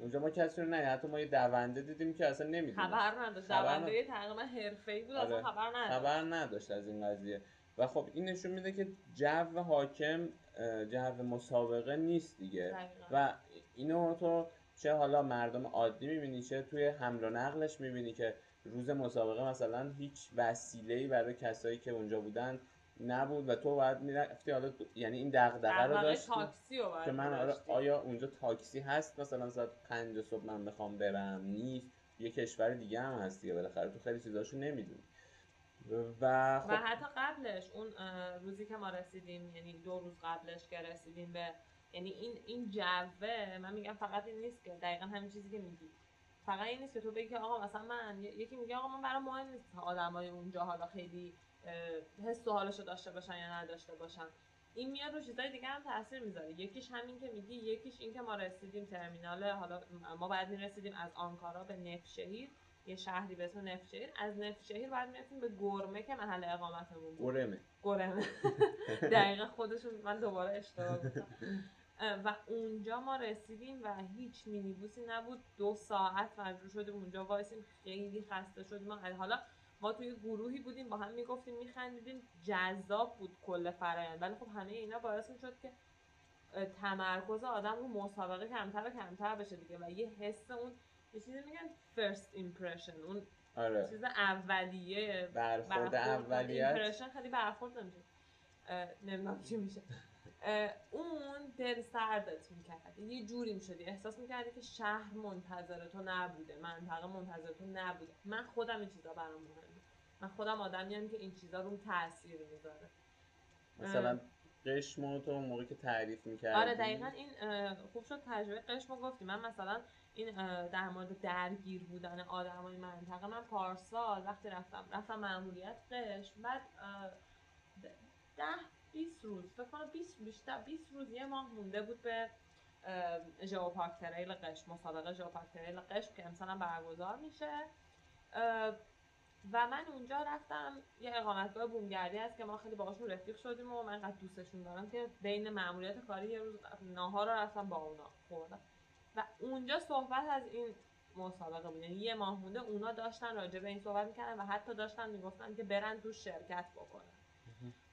اونجا ما کسی رو نه حتی ما یه دونده دیدیم که اصلا نمی‌دونست. خبر نداشت. دونده تقریبا حرفه‌ای بود اصلا آره. خبر نداشت. خبر نداشت از این قضیه. و خب این نشون میده که جو حاکم جو مسابقه نیست دیگه. و اینو تو چه حالا مردم عادی می‌بینی چه توی حمل و نقلش می‌بینی که روز مسابقه مثلا هیچ وسیله‌ای برای کسایی که اونجا بودن نبود و تو باید می‌رفتی حالا یعنی این دغدغه رو داشتی که من آره آیا اونجا تاکسی هست؟ مثلا ساعت 5 صبح من بخوام برم نیست. یه کشور دیگه هم هست دیگه بالاخره. تو خیلی چیزاشو نمی‌دونی. و و خب حتی قبلش اون روزی که ما رسیدیم یعنی دو روز قبلش که رسیدیم به یعنی این این جوه من میگم فقط این نیست که دقیقا همین چیزی که میگی. فقط این نیست که تو بگی که آقا مثلا من یکی میگه آقا من برام مهم نیست آدمای اونجا حالا خیلی حس و حالشو داشته باشن یا نداشته باشن. این میاد رو چیزای دیگه هم تاثیر می‌ذاره. یکیش همین که میگی یکیش این که ما رسیدیم ترمینال حالا ما بعد می‌رسیدیم از آنکارا به نفشهیر. یه شهری به اسم نفشهیر. از نفشهیر بعد می‌رسیم به گرمه که محل اقامتمون بود. گرمه. گرمه. دقیقا خودشون من دوباره اشتباه گفتم. و اونجا ما رسیدیم و هیچ مینیبوسی نبود. دو ساعت مجبور شدیم اونجا وایسیم. خیلی خسته شدیم. حالا ما توی گروهی بودیم با هم می‌گفتیم میخندیدیم. جذاب بود کل فرایند. ولی خب همه اینا باعث می‌شد که تمرکز آدم رو مسابقه کمتر و کمتر بشه دیگه. و یه حس اون یه چیزی میگن first impression. اون آره. چیز اولیه. برخورد اولیت. ایمپرشن خیلی برخورد نمیشه. نمی‌دونم چی میشه. اون دل سردت می‌کرد یه جوری می‌شدی. احساس می‌کردی که شهر منتظر تو نبوده منطقه منتظر تو نبوده. من خودم این چیزا برام مهمه. من خودم آدمی که این چیزا روم تاثیر می‌ذاره. مثلا قشمو تو اون موقع که تعریف می‌کردی؟ آره دقیقا این خوب شد تجربه قشمو گفتی. من مثلا این در مورد درگیر بودن آدمای منطقه من پارسال وقتی رفتم رفتم معمولیت قشم بعد ده 20 روز فکر کنم 20 بیشتر 20 روز یه ماه مونده بود به اه، ژئوپارک تریل قشم مسابقه ژئوپارک تریل قشم که امسال برگزار میشه. و من اونجا رفتم یه اقامتگاه بومگردی هست که ما خیلی باهاشون رفیق شدیم و من انقدر دوستشون دارم که بین مأموریت کاری یه روز ناهار رو رفتم با اونا خوردم. و اونجا صحبت از این مسابقه بود یعنی یه ماه مونده اونا داشتن راجع به این صحبت می‌کردن و حتی داشتن می‌گفتن که برن تو شرکت بکنن.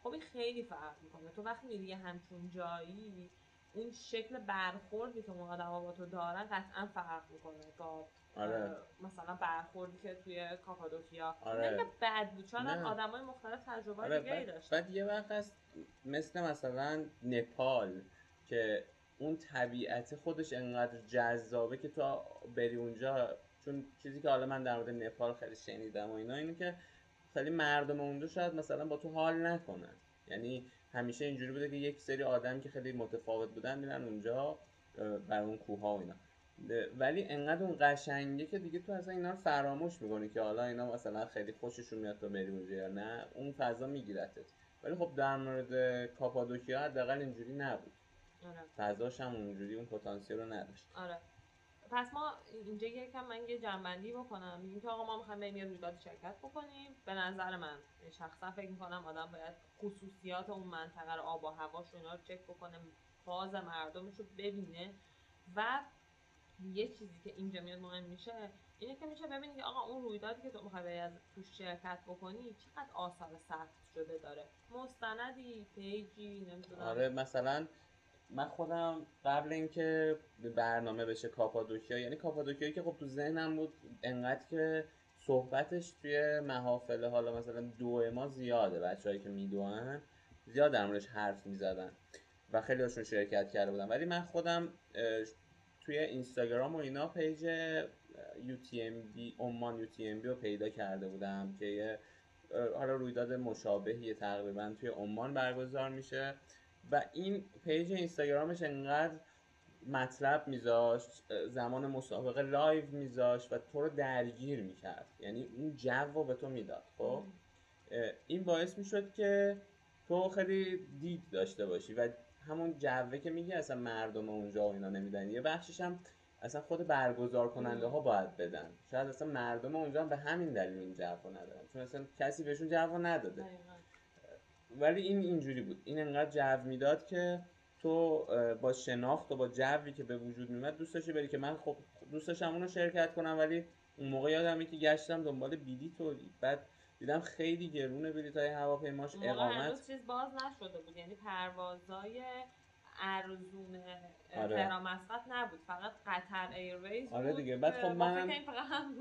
خب این خیلی فرق می‌کنه. تو وقتی میری یه همچون جایی اون شکل برخوردی که اون آدما با تو دارن قطعا فرق می‌کنه با آره. مثلا برخوردی که توی کاپادوکیا. آره. نه که بد بود. چون. آدمای مختلف تجربه آره دیگه داشتن. بعد یه وقت هست مثل مثلا نپال که اون طبیعت خودش انقدر جذابه که تو بری اونجا. چون چیزی که حالا من در مورد نپال خیلی شنیدم و اینا اینه که خیلی مردم اونجا شاید مثلا با تو حال نکنن. یعنی همیشه اینجوری بوده که یک سری آدم که خیلی متفاوت بودن میرن اونجا بر اون کوه ها و اینا. ولی انقدر اون قشنگه که دیگه تو اصلا اینا رو فراموش می‌کنی که حالا اینا مثلا خیلی خوششون میاد تو بری اونجا یا نه اون فضا میگیرتت. ولی خب در مورد کاپادوکیا حداقل اینجوری نبود. آره. فضاش هم اونجوری اون پتانسیل رو نداشت. آره. پس ما اینجا یکم من یه جنبندی بکنم. میگیم که آقا ما می‌خوایم بریم یه رویداد شرکت بکنیم. به نظر من شخصا فکر می‌کنم آدم باید خصوصیات اون منطقه رو آب و هواش اینا رو چک بکنه فاز مردمش رو ببینه. و یه چیزی که اینجا میاد مهم میشه اینه که میشه ببینی که آقا اون رویدادی که تو می‌خوای از توش شرکت بکنی چقدر آثار ثبت شده داره. مستندی پیجی نمی‌دونم. آره مثلا من خودم قبل اینکه برنامه بشه کاپادوکیا یعنی کاپادوکیا که خب تو ذهنم بود انقدر که صحبتش توی محافل حالا مثلا دو ما زیاده بچههایی که می‌دونن زیاد در موردش حرف می‌زدن و خیلی هاشون شرکت کرده بودن. ولی من خودم توی اینستاگرام و اینا page UTMB عمان بی رو پیدا کرده بودم که حالا رویداد مشابهی تقریبا توی عمان برگزار میشه. و این page اینستاگرامش انقدر مطلب میذاشت زمان مسابقه live میذاشت و تو رو درگیر می‌کرد. یعنی اون جو به تو می‌داد خب؟ این باعث می‌شد که تو خیلی دید داشته باشی و همون جوه که میگی اصلا مردم اونجا و اینا نمیدن. یه بخشش هم اصلا خود برگزار کننده ها باید بدن. شاید اصلا مردم اونجا هم به همین دلیل این جو ندارن. چون اصلا کسی بهشون جو نداده. ولی این اینجوری بود. این انقدر جو می‌داد که تو با شناخت و با جوی که به وجود میومد دوست داشتی بری که من خب دوست داشتم اونو شرکت کنم ولی اون موقع یادمه که گشتم دنبال بلیط و بعد دیدم خیلی گرونه بلیط های هواپیماش اقامت. چیز باز نشده بود. یعنی پروازای ارزون آره. تهران مسقط نبود. فقط قطر Airways آره بود دیگه. بعد خب منم-.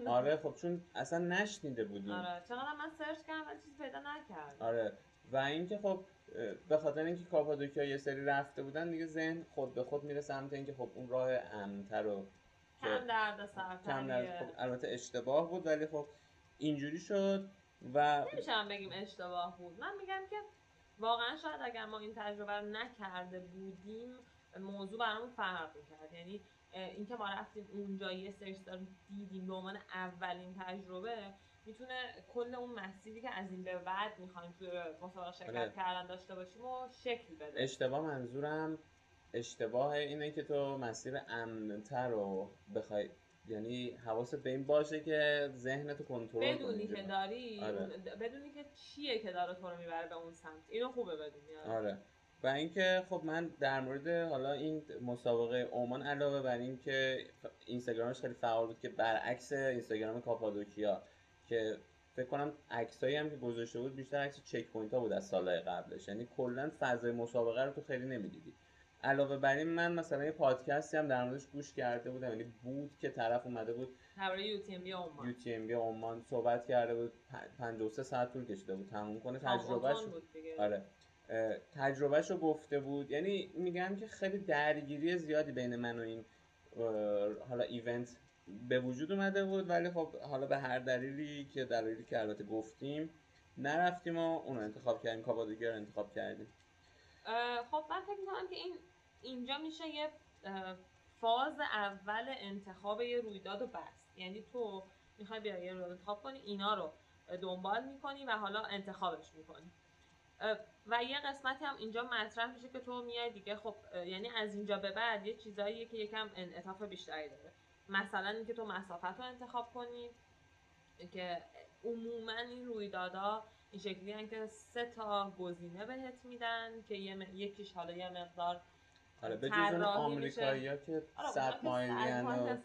آره خب چون اصلا نشنیده بودیم. آره چقدر من search کردم ولی چیز پیدا نکردم. آره. و اینکه خب به خاطر اینکه کاپادوکیا یه سری رفته بودن دیگه ذهن خود به خود میره سمت اینکه خب اون راه امن‌تر و کم درد کم نز... خب البته اشتباه بود ولی خب اینجوری شد و نمیشم بگیم اشتباه بود. من میگم که واقعا شاید اگر ما این تجربه رو نکرده بودیم موضوع برامون فرق می‌کرد. یعنی اینکه ما رفتیم اونجا یه سری دیدیم به عنوان اولین تجربه می‌تونه کل اون مسیری که از این به بعد می‌خوایم توی مسابقه شرکت آره. کردن داشته باشیم و شکل بده اشتباه منظورم اشتباه اینه که تو مسیر امنتر رو بخوای یعنی حواست به این باشه که ذهن تو کنترل بدونی که داری آره. بدونی که چیه که داره تو رو می‌بره به اون سمت اینو خوبه بدونی آره, آره. و اینکه خب من در مورد حالا این مسابقه عمان علاوه بر اینکه اینستاگرامش خیلی فعال بود که برعکس اینستاگرام کاپادوکیا که فکر کنم عکسایی هم که گذاشته بود بیشتر عکس check point ها بود از سالهای قبلش. یعنی کلا فضای مسابقه رو تو خیلی نمی‌دیدی. علاوه بر این من مثلا یه پادکستی هم در موردش گوش کرده بودم. یعنی بود که طرف اومده بود درباره یو تی ام بی عمان. یو تی ام بی عمان صحبت کرده بود. 53 ساعت طول کشیده بود. تموم کنه تجربهش آره. تجربهش رو گفته بود. یعنی میگم که خیلی درگیری زیادی بین من و این حالا ایونت به وجود اومده بود ولی خب حالا به هر دلیلی که دلیلی که البته گفتیم نرفتیم و اون رو انتخاب کردیم کابادوگی رو انتخاب کردیم. خب من فکر می‌کنم که این اینجا میشه یه فاز اول انتخاب یه رویداد و بس یعنی تو می‌خوای بیا یه رویداد انتخاب کنی اینا رو دنبال می‌کنی و حالا انتخابش می‌کنی. و یه قسمتی هم اینجا مطرح میشه که تو میای دیگه خب یعنی از اینجا به بعد یه چیزاییه که یکم انعطاف بیشتری داره. مثلا اینکه تو مسافت رو انتخاب کنی که عموما این رویدادا این شکلی که سه تا گزینه بهت میدن که یکیش حالا یه مقدار آره به جز اون آمریکایی ها که آره، صد مایلی و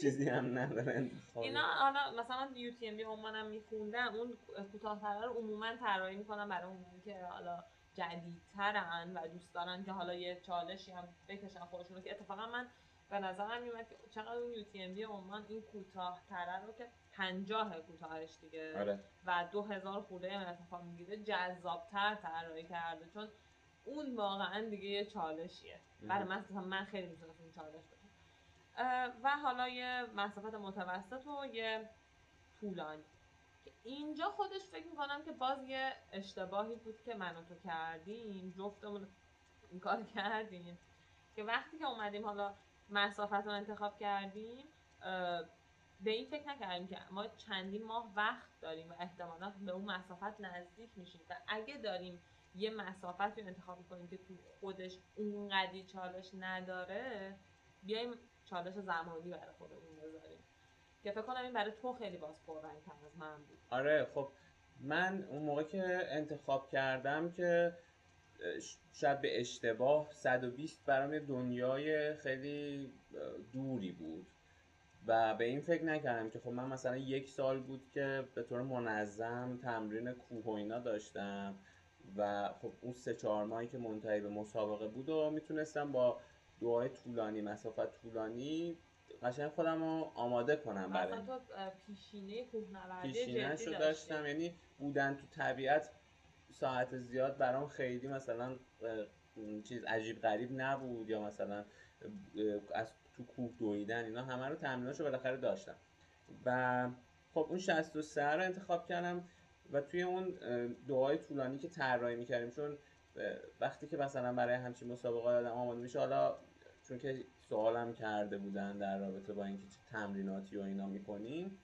چیزی هم ندارن اینا حالا مثلا یو تی ام بی هم میخوندم اون کوتاه‌تر رو عموما طراحی می‌کنن برای اون که حالا جدیدترن و دوست دارن که حالا یه چالشی هم بکشن خودشون که اتفاقا من به نظرم میومد که چقدر اون بی عمان این کوتاه تره رو که پنجاه کوتاهش دیگه. آره. و دو هزار خورده هم اتفاق می‌گیره جذابتر طراحی کرده چون اون واقعا دیگه یه چالشیه. برای من من خیلی می‌تونستم اون چالش باشم و حالا یه مسافت متوسط و یه طولانی. اینجا خودش فکر می‌کنم که باز یه اشتباهی بود که من تو کردیم جفتمون این کار کردیم که وقتی که اومدیم حالا مسافت رو انتخاب کردیم به این فکر نکردیم که ما چندین ماه وقت داریم و احتمالا به اون مسافت نزدیک میشیم و اگه داریم یه مسافت رو انتخاب می‌کنیم که تو خودش اونقدی چالش نداره بیایم چالش زمانی برای خودمون بذاریم. که فکر کنم این برای تو خیلی باز پررنگ از من بود. آره خب من اون موقع که انتخاب کردم که شاید به اشتباه 120 برام دنیای خیلی دوری بود. و به این فکر نکردم که خب من مثلا یک سال بود که به طور منظم تمرین کوه و اینا داشتم و خب اون سه چهار ماهی که منتهی به مسابقه بود و می‌تونستم با دعای طولانی مسافت طولانی قشنگ خودم رو آماده کنم برای تو پیشینه کوهنوردی پیشینه شو داشتم. یعنی بودن تو طبیعت ساعت زیاد برام خیلی مثلا چیز عجیب غریب نبود یا مثلا از تو کوه دویدن اینا همه رو تمریناشو بالاخره داشتم. و خب اون 63 رو انتخاب کردم و توی اون دعای طولانی که طراحی می‌کردیم چون وقتی که مثلا برای همچین مسابقه آدم آماده میشه حالا چون که سوالم کرده بودن در رابطه با اینکه چه تمریناتی و اینا می‌کنیم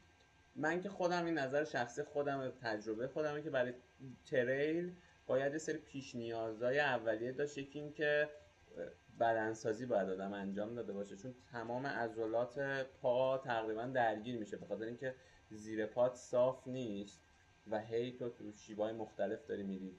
من که خودم این نظر شخصی خودم تجربه خودمه که برای تریل باید یه سری پیش نیازهای اولیه داشت یکی این که بدنسازی باید آدم انجام داده باشه. چون تمام عضلات پا تقریبا درگیر میشه به خاطر اینکه زیر پات صاف نیست و هی تو تو شیبای مختلف داری میری.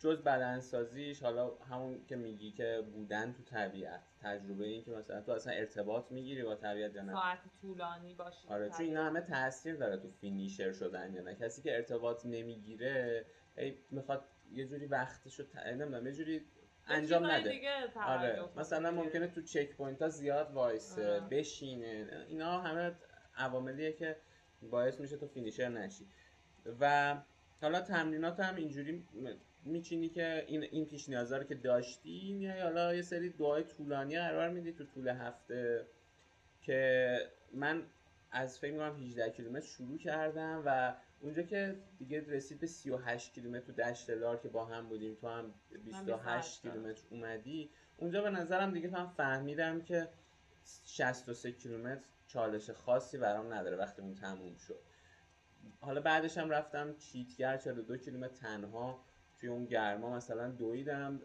جز بدنسازیش حالا همون که میگی که بودن تو طبیعت تجربه این که مثلا تو اصلا ارتباط می‌گیری با طبیعت یا نه؟ ساعت طولانی باشی آره چون اینا همه تاثیر داره تو finisher شدن یا نه. کسی که ارتباط نمی‌گیره هی می‌خواد یه جوری وقتشو ت... نمی‌دونم یه جوری انجام نده. آره مثلا ممکنه تو check point ها زیاد وایسه بشینه. اینا همه عواملیه که باعث میشه تو finisher نشی. و حالا تمرینات هم اینجوری میچینی که این این پیش نیازا رو که داشتی میای حالا یه سری دوهای طولانی قرار میدی تو طول هفته که من از فکر می‌کنم 18 کیلومتر شروع کردم و اونجا که دیگه رسید به 38 کیلومتر تو دشت لار که با هم بودیم تو هم 28 کیلومتر اومدی. اونجا به نظرم دیگه من فهمیدم که 63 کیلومتر چالش خاصی برام نداره وقتی اون تموم شد. حالا بعدش هم رفتم چیتگر 42 کیلومتر تنها توی اون گرما مثلا دویدم.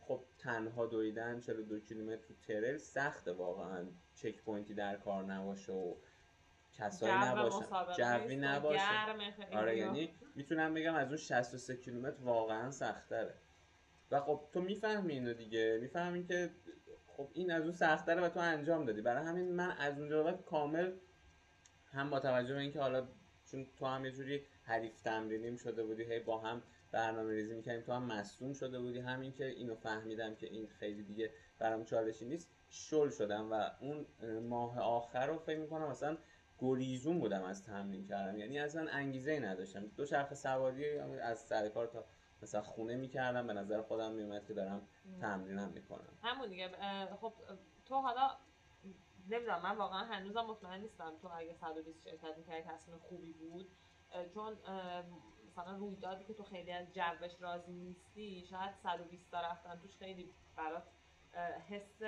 خب تنها دویدن 42 کیلومتر تو ترل سخته واقعا. چک پوینتی در کار نباشه و کسایی نباشن جوی نباشه. آره یعنی می‌تونم بگم از اون 63 کیلومتر واقعا سختره و خب تو می‌فهمی اینو دیگه. می‌فهمی که خب این از اون سختره و تو انجام دادی. برای همین من از اونجا بعد کامل هم با توجه به اینکه حالا چون تو هم یه جوری حریف تمرینیم شده بودی هی با هم برنامه ریزی می‌کنیم تو هم مصدوم شده بودی. همین که اینو فهمیدم که این خیلی دیگه برام چالشی نیست شل شدم و اون ماه آخر رو فکر می‌کنم مثلا گریزون بودم از تمرین کردم یعنی اصلا انگیزه ای نداشتم. دو چرخ سواری از سر کار تا مثلا خونه می‌کردم به نظر خودم میومد که دارم تمرینم می‌کنم. همون دیگه. خب تو حالا نمی‌دونم من واقعا هنوزم مطمئن نیستم تو اگه 120 شرکت می‌کردی تصمیم خوبی بود چون مثلا رویدادی که تو خیلی از جوش راضی نیستی شاید 120 تا رفتن توش خیلی برات حس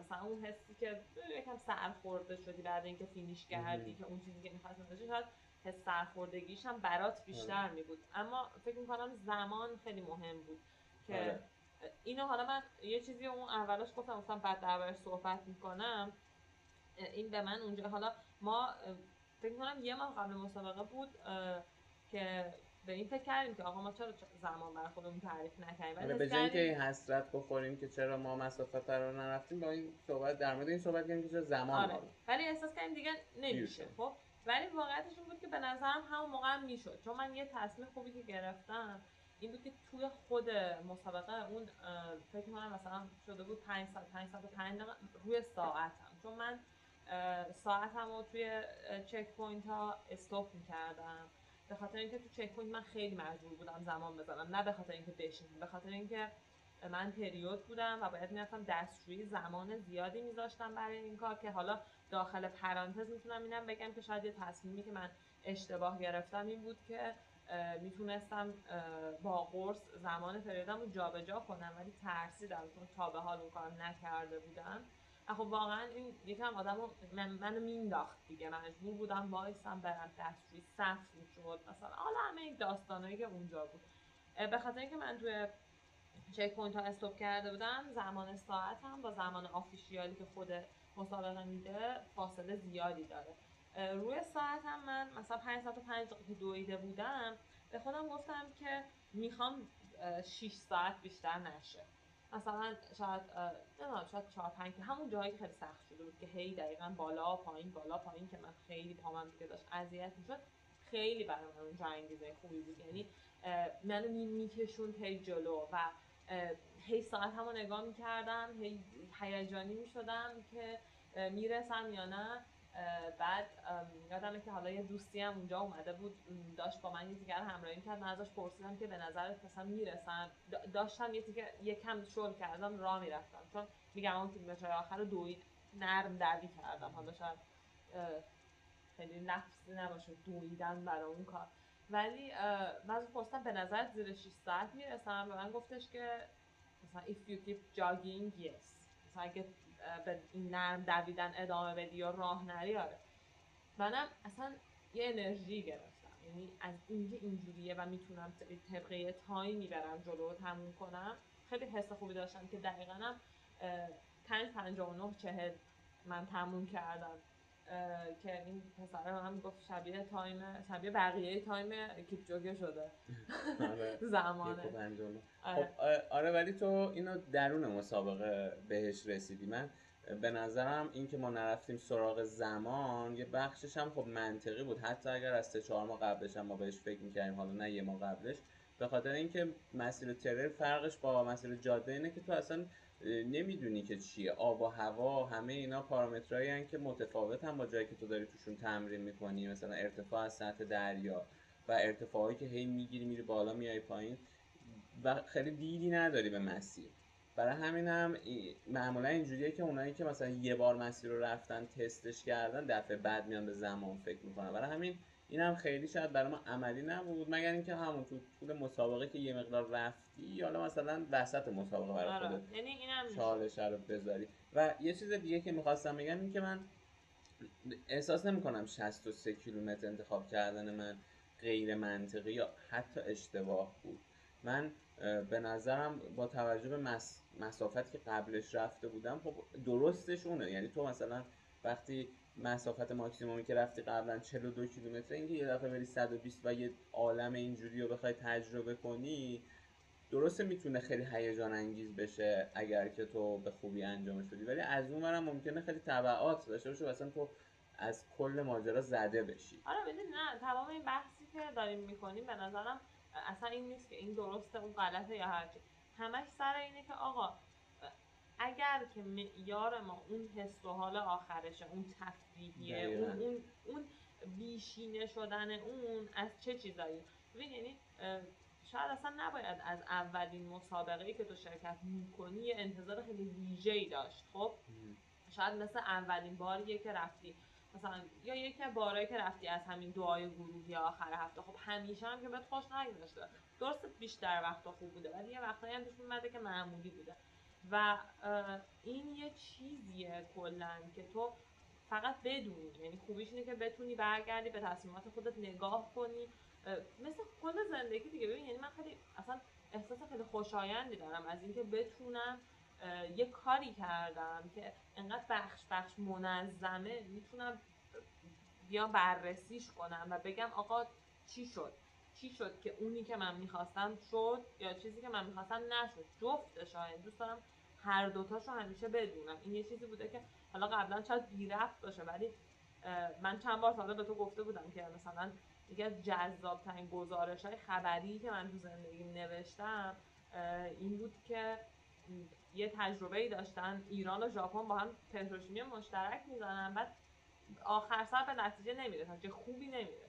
مثلا اون حسی که یکم سرخورده شدی بعد اینکه فینیش کردی که اون چیزی که می‌خواستی داشتی شاید حس سرخوردگیش هم برات بیشتر آره. می بود اما فکر می‌کنم زمان خیلی مهم بود که آره. اینو حالا من یه چیزی اون اولش گفتم مثلا بعد دربارش صحبت می‌کنم این به من اونجا حالا ما فکر کنم یه ماه قبل مسابقه بود که به این فکر کردیم که آقا ما چرا زمان برای خودمون تعریف نکردیم؟ ولی به جای اینکه حسرت بخوریم که چرا ما مسافت رو نرفتیم با این صحبت در مورد این صحبت کردیم که چرا زمان آره. ولی احساس کردیم دیگه نمیشه خب؟ ولی واقعیتش این بود که به نظرم همون موقع هم می‌شد چون من یه تصمیم خوبی که گرفتم این بود که توی خود مسابقه اون فکر کنم مثلا شده بود 5 ساعت 5 ساعت 5 دقیقه روی ساعتم. چون من ساعتم رو توی checkpoint ها stop می‌کردم. به خاطر اینکه تو checkpoint من خیلی مجبور بودم زمان بزنم نه به خاطر اینکه بشینم به خاطر اینکه من پریود بودم و باید می‌رفتم دستشویی زمان زیادی میذاشتم برای این کار که حالا داخل پرانتز می‌تونم اینم بگم که شاید یه تصمیمی که من اشتباه گرفتم این بود که می‌تونستم با قرص زمان پریودم رو جابجا کنم. ولی ترسیدم چون تا به حال اون کار نکرده بودم. خب واقعا این یکم آدم من منو مینداخت دیگه. مجبور بودم وایسم برم دستشوی صف می‌شد مثلا حالا همه این داستانایی که اونجا بود. به خاطر اینکه من توی checkpoint ها stop کرده بودم زمان ساعت هم با زمان official ی که خود مسابقه میده فاصله زیادی داره. روی ساعت هم من مثلا 5 ساعت و 5 دقیقه دویده بودم به خودم گفتم که می‌خوام 6 ساعت بیشتر نشه. مثلا شاید نمی‌دونم شاید 4 5 همون جایی که خیلی سخت شده بود که هی دقیقا بالا پایین بالا پایین که من خیلی پامم دیگه داشت اذیت می‌شد. خیلی برای من اونجا انگیزه خوبی بود. یعنی منو میکشوند هی جلو و هی ساعت همو نگاه می‌کردم هی هیجانی می‌شدم که می‌رسم یا نه. بعد یادمه که حالا یه دوستی هم اونجا اومده بود داشت با من یه دیگر همراهی کرد من ازش پرسیدم که به نظرت مثلا می‌رسم داشتم یه تیکه یه کم شل کردم راه می‌رفتم. چون میگم اون کیلومتر آخر رو دوید نرم دوی کردم. حالا شاید خیلی لفظی نباشه دویدن برای اون کار. ولی من از پرسیدم به نظر زیر 6 ساعت می‌رسم به من گفتش که مثلا if you keep jogging yes. مثلا اگه به این نرم دویدن ادامه بدی یا راه نری آره. منم اصلا یه انرژی گرفتم. یعنی از اینکه اینجوریه و می‌تونم طبق تایمی برم جلو تموم کنم خیلی حس خوبی داشتم که دقیقا هم پنج پنجاه و من تموم کردم. که این پسر هم گفت شبیه تایم شبیه بقیه تایم keep شده. آره. زمانه. آره. خب آره ولی تو اینو درون مسابقه بهش رسیدی. من به نظرم این که ما نرفتیم سراغ زمان یه بخشش هم خب منطقی بود. حتی اگر از سه چهار ماه قبلش هم ما بهش فکر می‌کردیم حالا نه یه ماه قبلش. به خاطر اینکه مسیر ترر فرقش با مسیر جاده اینه که تو اصلا نمی‌دونی که چیه. آب و هوا همه اینا پارامترهایی که متفاوت هم با جایی که تو داری توشون تمرین می‌کنی. مثلا ارتفاع از سطح دریا و ارتفاعی که هی می‌گیری میری بالا میای پایین و خیلی دیدی نداری به مسیر. برای همینم ای- معمولا اینجوریه که اونایی که مثلا یه بار مسیر رو رفتن تستش کردن دفعه بعد میان به زمان فکر می‌کنن. برای همین این هم خیلی شاید برای ما عملی نبود مگر اینکه همون تو طول مسابقه که یه مقدار رفتی حالا مثلا وسط مسابقه برای آره. خودت یعنی اینم. چالش رو بذاری. و یه چیز دیگه که می‌خواستم بگم این که من احساس نمی‌کنم 63 کیلومتر انتخاب کردن من غیر منطقی یا حتی اشتباه بود. من به نظرم با توجه به مس... مسافت که قبلش رفته بودم خب درستش اونه. یعنی تو مثلا وقتی مسافت ماکسیمومی که رفتی قبلا 42 کیلومتر اینکه یه دفعه بری 120 و یه عالم اینجوری رو بخوای تجربه کنی درسته می‌تونه خیلی هیجان انگیز بشه اگر که تو به خوبی انجامش بدی. ولی از اون برم ممکنه خیلی تبعات داشته باشه اصلا تو از کل ماجرا زده بشی. آره بدید نه تمام این بحثی که داریم می‌کنیم به نظرم اصلا این نیست که این درسته اون غلطه یا هرچی. همش سر اینه که آقا اگر که معیار ما اون حس و حال آخرشه اون تفریحیه. اون اون اون بیشینه شدن اون از چه چیزایی؟ ببین یعنی شاید اصلا نباید از اولین مسابقه ای که تو شرکت می‌کنی یه انتظار خیلی ویژه‌ای داشت خب؟ شاید مثل اولین باریه که رفتی. مثلا یا یکی از بارایی که رفتی از همین دعای گروهی آخر هفته. خب همیشه هم که بهت خوش نگذاشته درست بیشتر وقتا خوب بوده ولی یه وقتایی هم پیش که معمولی بوده. و این یه چیزیه کلا که تو فقط بدونی. یعنی خوبیش اینه که بتونی برگردی به تصمیمات خودت نگاه کنی. مثل کل زندگی دیگه. ببین یعنی من خیلی اصلا احساس خیلی خوشایندی دارم از اینکه بتونم یه کاری کردم که انقدر بخش بخش منظمه. می‌تونم بیام بررسیش کنم و بگم آقا چی شد؟ چی شد که اونی که من می‌خواستم شد یا چیزی که من می‌خواستم نشد؟ جفتش. یعنی دوست دارم هر دوتاش رو همیشه بدونم. این یه چیزی بوده که حالا قبلا شاید بی رفت باشه ولی من چند بار ساله به تو گفته بودم که مثلا یکی از جذاب ترین گزارش های خبری که من تو زندگیم نوشتم این بود که یه تجربه ای داشتن. ایران و ژاپن با هم پتروشیمی مشترک می‌زنن. بعد آخر سر به نتیجه نمی‌رسن چه خوبی نمی‌رسه.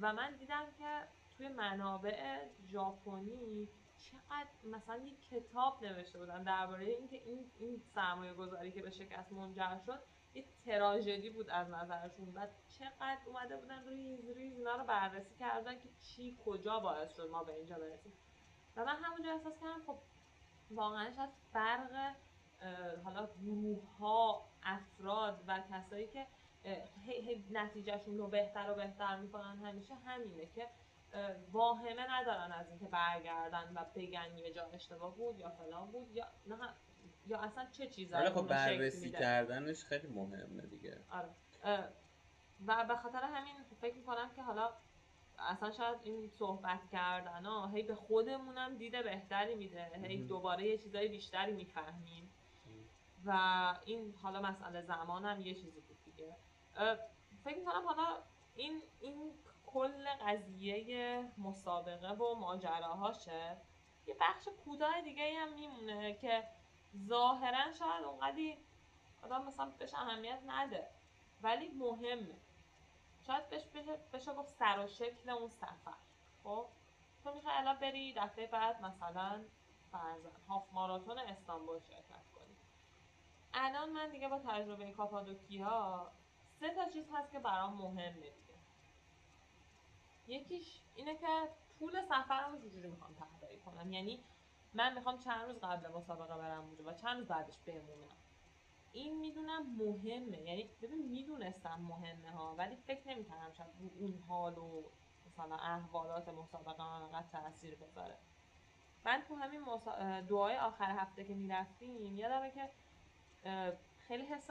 و من دیدم که توی منابع ژاپنی چقدر مثلا یه کتاب نوشته بودن درباره اینکه این این سرمایه گذاری که به شکست منجر شد یه تراژدی بود از نظرشون و چقدر اومده بودن ریز ریز اینا رو بررسی کردن که چی کجا باعث شد ما به اینجا برسیم. و من همونجا احساس کردم خب واقعا شاید فرق حالا گروه ها افراد و کسایی که نتیجهشون رو بهتر و بهتر می‌کنن همیشه. همینه که اه، واهمه ندارن از اینکه برگردن و بگن یه جا اشتباه بود یا فلان بود یا نه. یا اصلا چه چیزایی ولی خب بررسی. کردنش خیلی مهمه دیگه. آره. و به خاطر همین فکر می‌کنم که حالا اصلا شاید این صحبت کردن ها هی به خودمونم دیده بهتری میده. هی. دوباره یه چیزای بیشتری می‌فهمیم. و این حالا مسئله زمان هم یه چیزی بود دیگه. فکر می‌کنم حالا این این کل قضیه مسابقه و ماجراهاشه. یه بخش کوتاه دیگه هم میمونه که ظاهرا شاید اونقدی آدم مثلا بهش اهمیت نده ولی مهمه. شاید بهش بشه, بشه گفت سر و شکل اون سفر. خب؟ تو می‌خوای الان بری دفعه بعد مثلا فرزن هاف ماراتون استانبول شرکت کنی. الان من دیگه با تجربه کاپادوکیا سه تا چیز هست که برام مهمه دیگه یکیش اینه که طول سفرم رو چجوری می‌خوام طراحی کنم؟ یعنی من می‌خوام چند روز قبل مسابقه برم اونجا و چند روز بعدش بمونم. این می‌دونم مهمه. یعنی ببین می‌دونستم مهمه ها ولی فکر نمی‌کردم شاید رو اون حال و مثلا احوالات مسابقه من انقدر تاثیر بذاره. من تو همین مسا... دعای آخر هفته که می‌رفتیم یادمه که خیلی حس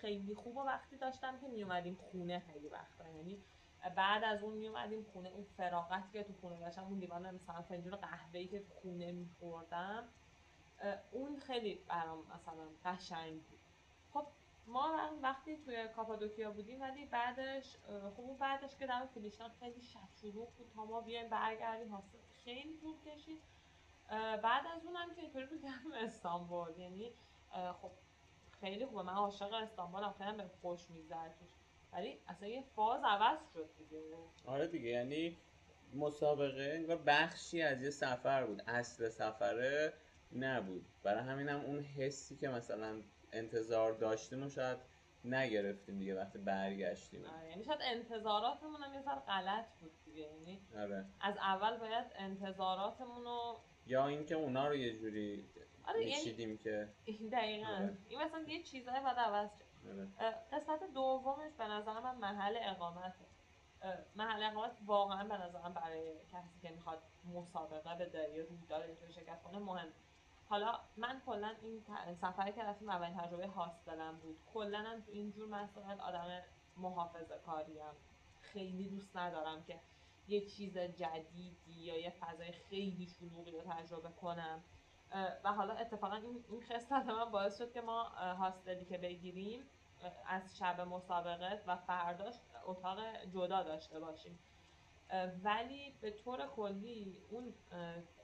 خیلی, خوب و وقتی داشتم که میومدیم خونه خیلی وقتا. یعنی بعد از اون میومدیم خونه اون فراغتی که تو خونه داشتم اون لیوان مثلا فنجون قهوه‌ای که تو خونه میخوردم اون خیلی برام مثلا قشنگ بود. خب ما وق- وقتی توی کاپادوکیا بودیم ولی بعدش خب اون بعدش که دم فیلیشتان خیلی شب شروع بود تا ما بیایم برگردیم حاصل خیلی طول کشید. بعد از اونم که اینطوری بود که هم استانبول یعنی خب خیلی خوبه. من عاشق استانبولم خیلی هم بهم خوش میگذره توش. ولی اصلا یه فاز عوض شد دیگه. آره دیگه یعنی مسابقه انگار بخشی از یه سفر بود. اصل سفره نبود. برای همینم اون حسی که مثلا انتظار داشتیم و شاید نگرفتیم دیگه وقتی برگشتیم. آره یعنی شاید انتظاراتمون هم یه ذره غلط بود دیگه. یعنی آره. از اول باید انتظاراتمون رو یا اینکه اونا رو یه جوری آره یعنی که دقیقا آره. این مثلا یه چیزهای باید عوض شه. آره. قسمت دومش به نظر من محل اقامته محل اقامت واقعا به نظرم برای کسی که می‌خواد مسابقه به یا رویداد اینطوری شرکت کنه مهم حالا من کلا این سفری که رفتیم اولین تجربه هاستلم بود کلا هم تو اینجور مسائل آدم محافظه کاریم خیلی دوست ندارم که یه چیز جدیدی یا یه فضای خیلی شلوغی رو تجربه کنم و حالا اتفاقا این این خصلت من باعث شد که ما هاستلی که بگیریم از شب مسابقه و فرداش اتاق جدا داشته باشیم. ولی به طور کلی اون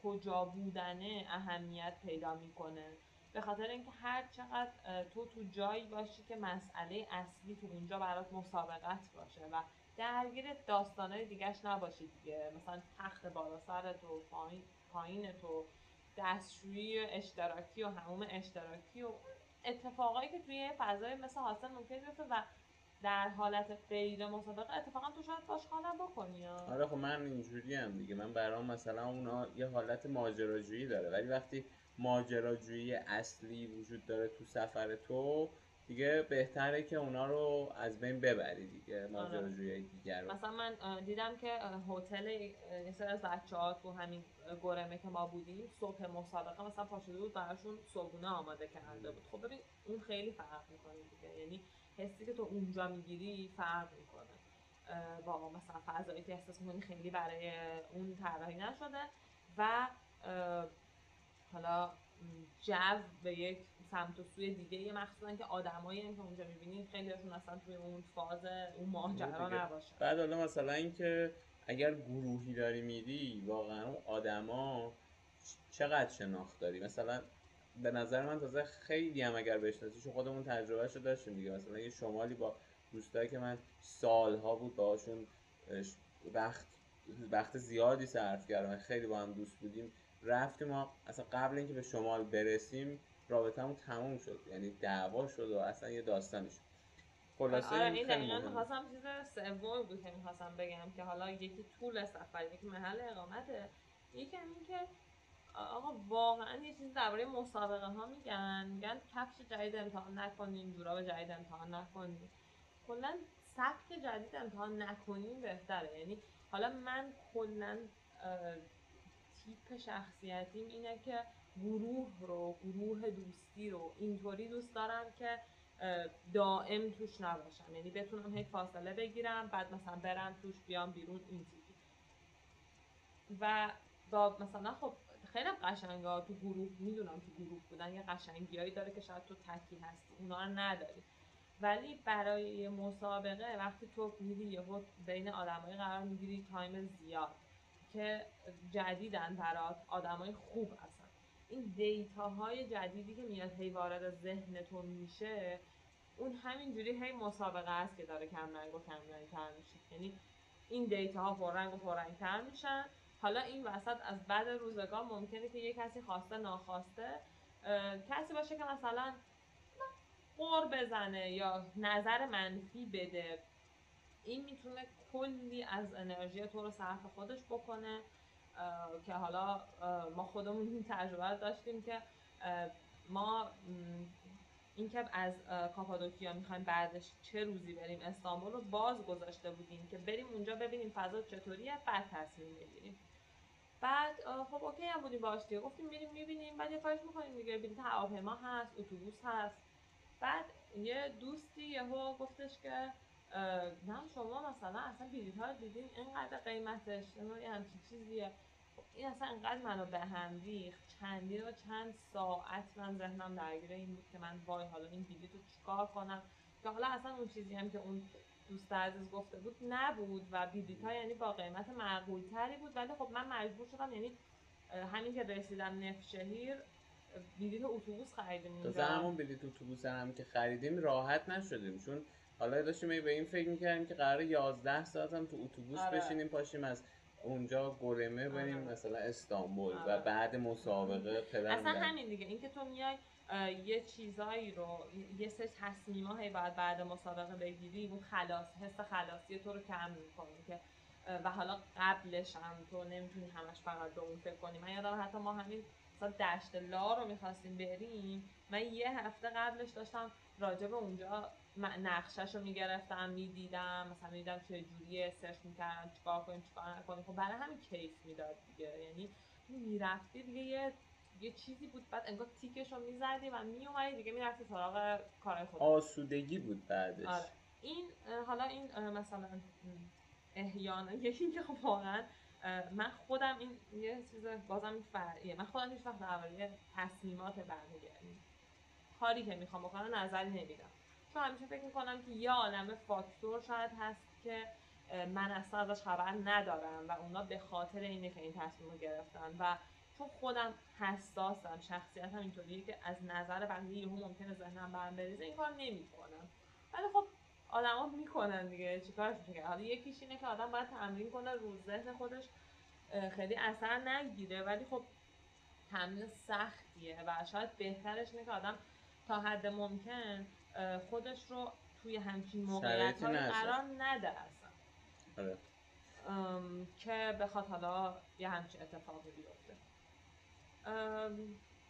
کجا بودنه اهمیت پیدا می‌کنه. به خاطر اینکه هر چقدر تو تو جایی باشی که مسئله اصلی تو اونجا برات مسابقت باشه و درگیر داستانهای دیگهش نباشی دیگه. مثلا تخت بالا سر تو پایین تو. دستشویی اشتراکی و هموم اشتراکی و اتفاقایی که توی فضای مثل حاصل ممکن بیفته و در حالت غیر مسابقه اتفاقا تو شاید باش حالا بکنی. آره خب من اینجوری هم دیگه من برام مثلا اونا یه حالت ماجراجویی داره ولی وقتی ماجراجویی اصلی وجود داره تو سفر تو دیگه بهتره که اونا رو از بین ببری دیگه ماجراجویی دیگر رو. مثلا من دیدم که هتل یه سری از بچه ها تو همین گرمه که ما بودیم صبح مسابقه مثلا پاشده بود براشون صبحونه آماده کرده بود. خب ببین اون خیلی فرق می‌کنه دیگه. یعنی حسی که تو اونجا می‌گیری فرق می‌کنه. با مثلا فضایی که احساس می‌کنی خیلی برای اون طراحی نشده و حالا جو به یک سمت و سوی دیگه. یه مخصوصا که آدمایی هم که اونجا می‌بینی خیلی هاشون اصلا توی اون فاز اون ماجرا. نباشن بعد حالا مثلا اینکه اگر گروهی داری میری واقعا اون آدما چقدر شناخت داری؟ مثلا به نظر من تازه خیلی هم اگر بشناسی چون خودمون تجربهش رو داشتیم دیگه. مثلا یه شمالی با دوستایی که من سالها بود باهاشون اش، وقت وقت زیادی صرف کردم خیلی با هم دوست بودیم رفتیم ما اصلا قبل اینکه به شمال برسیم رابطمون تموم شد. یعنی دعوا شد و اصلا یه داستانی شد. خلاصه آره این دقیقا. می‌خواستم چیز سومی بود که می‌خواستم بگم که حالا یکی طول سفر یکی محل اقامته یکی هم که آقا واقعا یه چیز درباره مسابقه ها میگن. میگن کفش جدید امتحان نکنین جوراب جدید امتحان نکنین. کلا سبک جدید امتحان نکنین بهتره. یعنی حالا من کلا تیپ شخصیتیم اینه که گروه رو گروه دوستی رو اینطوری دوست دارم که دائم توش نباشم. یعنی بتونم هی فاصله بگیرم بعد مثلا برم توش بیام بیرون این تیپی و با مثلا خب خیلی قشنگه ها. تو گروه می‌دونم تو گروه بودن یه قشنگیایی داره که شاید تو تکی هستی. اونا رو نداری. ولی برای مسابقه وقتی تو میری یهو بین آدمایی قرار می‌گیری تایم زیاد که جدیدن برات آدمای خوب هستن. این دیتاهای جدیدی که میاد هی وارد ذهنتون میشه اون همینجوری هی مسابقه است که داره کم رنگ و کم رنگ تر میشه. یعنی این دیتا ها پررنگ و پررنگ تر میشن. حالا این وسط از بعد روزگار ممکنه که یه کسی خواسته ناخواسته کسی باشه که مثلا قور بزنه یا نظر منفی بده. این می‌تونه کلی از انرژی تو رو صرف خودش بکنه. که حالا ما خودمون این تجربه داشتیم که ما اینکه از کاپادوکیا می‌خوایم بعدش چه روزی بریم استانبول رو باز گذاشته بودیم که بریم اونجا ببینیم فضا چطوریه بعد تصمیم بگیریم بعد خب اوکی هم بودیم باش دیگه. گفتیم میریم می‌بینیم بعد یه کارش می‌کنیم دیگه. بلیط هواپیما هست اتوبوس هست. بعد یه دوستی یهو گفتش که نه شما مثلا اصلا بلیط ها رو دیدین اینقدر قیمتش یه همچین چیزیه. خب این اصلا انقدر منو به هم ریخت. چندین و چند ساعت من ذهنم درگیر این بود که من وای حالا این بلیط رو چیکار کنم؟ که حالا اصلا اون چیزی هم که اون دوست عزیز گفته بود نبود و بلیط ها یعنی با قیمت معقول تری بود. ولی خب من مجبور شدم یعنی همین که رسیدم نفت شهیر اه، بلیط اتوبوس خریدیم اونجا همون بلیط اتوبوس هم که خریدیم راحت نشدیم. چون حالا داشتیم هی به این فکر می‌کردیم که قرار 11 ساعت هم تو اتوبوس آره. بشینیم پاشیم از اونجا گرمه بریم آره. مثلا استانبول و آره. بعد مسابقه پدر اصلا. همین دیگه اینکه تو میای یه چیزایی رو یه سری تصمیمایی باید بعد مسابقه بگیری اون خلاص حس خلاصی تو رو کم می‌کنه که و حالا قبلش هم تو نمی‌تونی همش فقط به اون فکر کنی من یادم حتی ما همین مثلا دشت لا رو می‌خواستیم بریم من یه هفته قبلش داشتم راجع به اونجا نقشش رو می‌گرفتم می‌دیدم مثلا می‌دیدم چه جوریه سرچ می‌کردم چیکار کنیم چیکار نکنیم. خب برای همین کیف می‌داد دیگه. یعنی می‌رفتی دیگه یه یه چیزی بود بعد انگار تیکش رو می‌زدی و میومدی دیگه می‌رفتی سراغ کارهای خودت. آسودگی بود بعدش. آره. این حالا این مثلا احیانا یکی که خب واقعا من خودم این یه چیز بازم این فرعیه من خودم هیچ وقت درباره تصمیمات بقیه یعنی کاری که می‌خوام بکنم نظری نمیدم. چون همیشه فکر می‌کنم که یه عالمه فاکتور شاید هست که من اصلا ازش خبر ندارم و اونا به خاطر اینه که این تصمیم رو گرفتن و چون خودم حساسم شخصیتم اینطوریه که از نظر بقیه یهو ممکنه ذهنم برم بریزه این کار نمی‌کنم ولی خب آدما می‌کنن دیگه چیکارش میشه؟ حالا یکیش اینه که آدم باید تمرین کنه رو ذهن خودش خیلی اثر نگیره ولی خب تمرین سختیه و شاید بهترش اینه که آدم تا حد ممکن خودش رو توی همچین موقعیت. قرار نده اصلا آره. که بخواد حالا یه همچین اتفاقی بیفته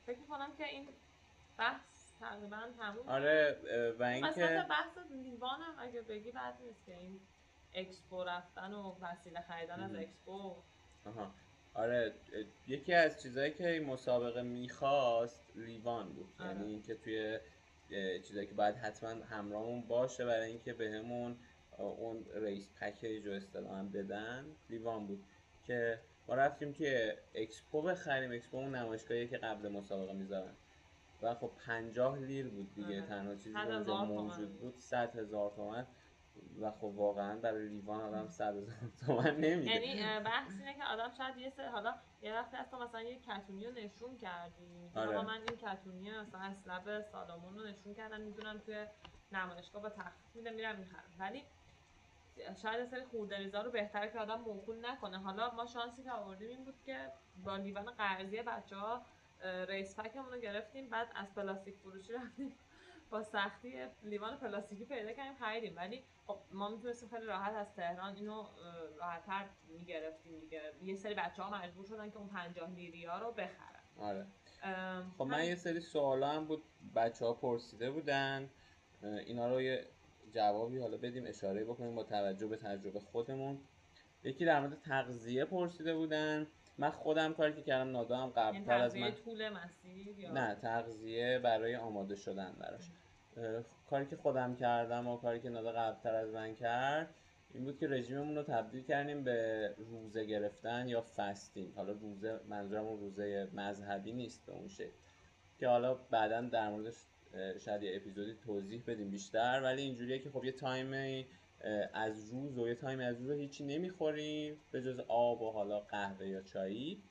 فکر کنم که این بحث تقریبا تموم آره و اینکه بحث لیوان هم اگه بگی بد نیست که این اکسپو رفتن و وسیله خریدن از. اکسپو آها. آره یکی از چیزهایی که این مسابقه می‌خواست لیوان بود آره. یعنی اینکه توی چیزایی که باید حتما همراهمون باشه برای اینکه بهمون اون race package رو اصطلاحا بدن. لیوان بود که ما رفتیم توی اکسپو بخریم. اکسپو اون نمایشگاهی که قبل مسابقه می‌ذارن. و خب پنجاه لیر بود دیگه. آره. تنها چیزی که اونجا موجود بود. بود صد هزار تومن. و خب واقعا برای لیوان آدم صد تومن نمیده یعنی بحث اینه که آدم شاید یه سر حالا یه وقتی تو مثلا یه کتونی رو نشون کردی. آره. من این کتونی مثلا از لب سالامون رو نشون کردم می‌دونم توی نمایشگاه با تخفیف میده میرم می‌خرم ولی شاید سری خوردریزا رو بهتره که آدم موکول نکنه. حالا ما شانسی که آوردیم این بود که با لیوان قرضی بچه ها ریس پکمون رو گرفتیم بعد از پلاستیک فروشی رفتیم. با سختی لیوان پلاستیکی پیدا کردیم خریدیم. ولی خب ما می‌تونستیم خیلی راحت از تهران اینو راحتتر می‌گرفتیم دیگه. یه سری بچه ها مجبور شدن که اون 50 لیری ها رو بخرن. آره. خب من همین. یه سری سوالا هم بود بچه ها پرسیده بودن. اینا رو یه جوابی حالا بدیم اشاره بکنیم با توجه به تجربه خودمون. یکی در مورد تغذیه پرسیده بودن. من خودم کاری که کردم نادا هم قبلتر از من طول مسیر یا نه تغذیه برای آماده شدن براش. کاری که خودم کردم و کاری که نادا قبلتر از من کرد این بود که رژیممون رو تبدیل کردیم به روزه گرفتن یا فستینگ. حالا روزه منظورم روزه مذهبی نیست به اون شکل. که حالا بعدا در موردش اه، شاید یه اپیزودی توضیح بدیم بیشتر ولی اینجوریه که خب یه تایمی از روز و یه تایمی از روز هیچی نمی‌خوریم به جز آب و حالا قهوه یا چایی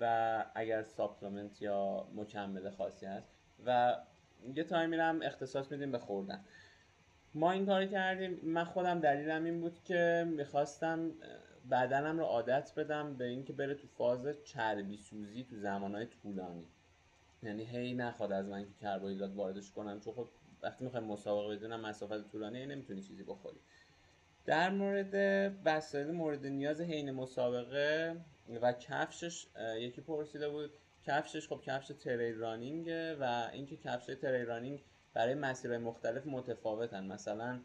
و اگر supplement یا مکمل خاصی هست و یه تایمی هم اختصاص میدیم به خوردن. ما این کار کردیم. من خودم دلیلم این بود که می‌خواستم بدنم رو عادت بدم به اینکه بره تو فاز چربی سوزی تو زمانهای طولانی. یعنی هی نخواد از من که کربوهیدرات واردش کنم چون خب وقتی می‌خوایم مسابقه بدونم مسافت طولانی نمی‌تونی چیزی بخوری. در مورد وسایل مورد نیاز حین مسابقه و کفشش یکی پرسیده بود کفشش خب کفش تریل رانینگه و اینکه کفش تریل رانینگ برای مسیرهای مختلف متفاوتن. مثلا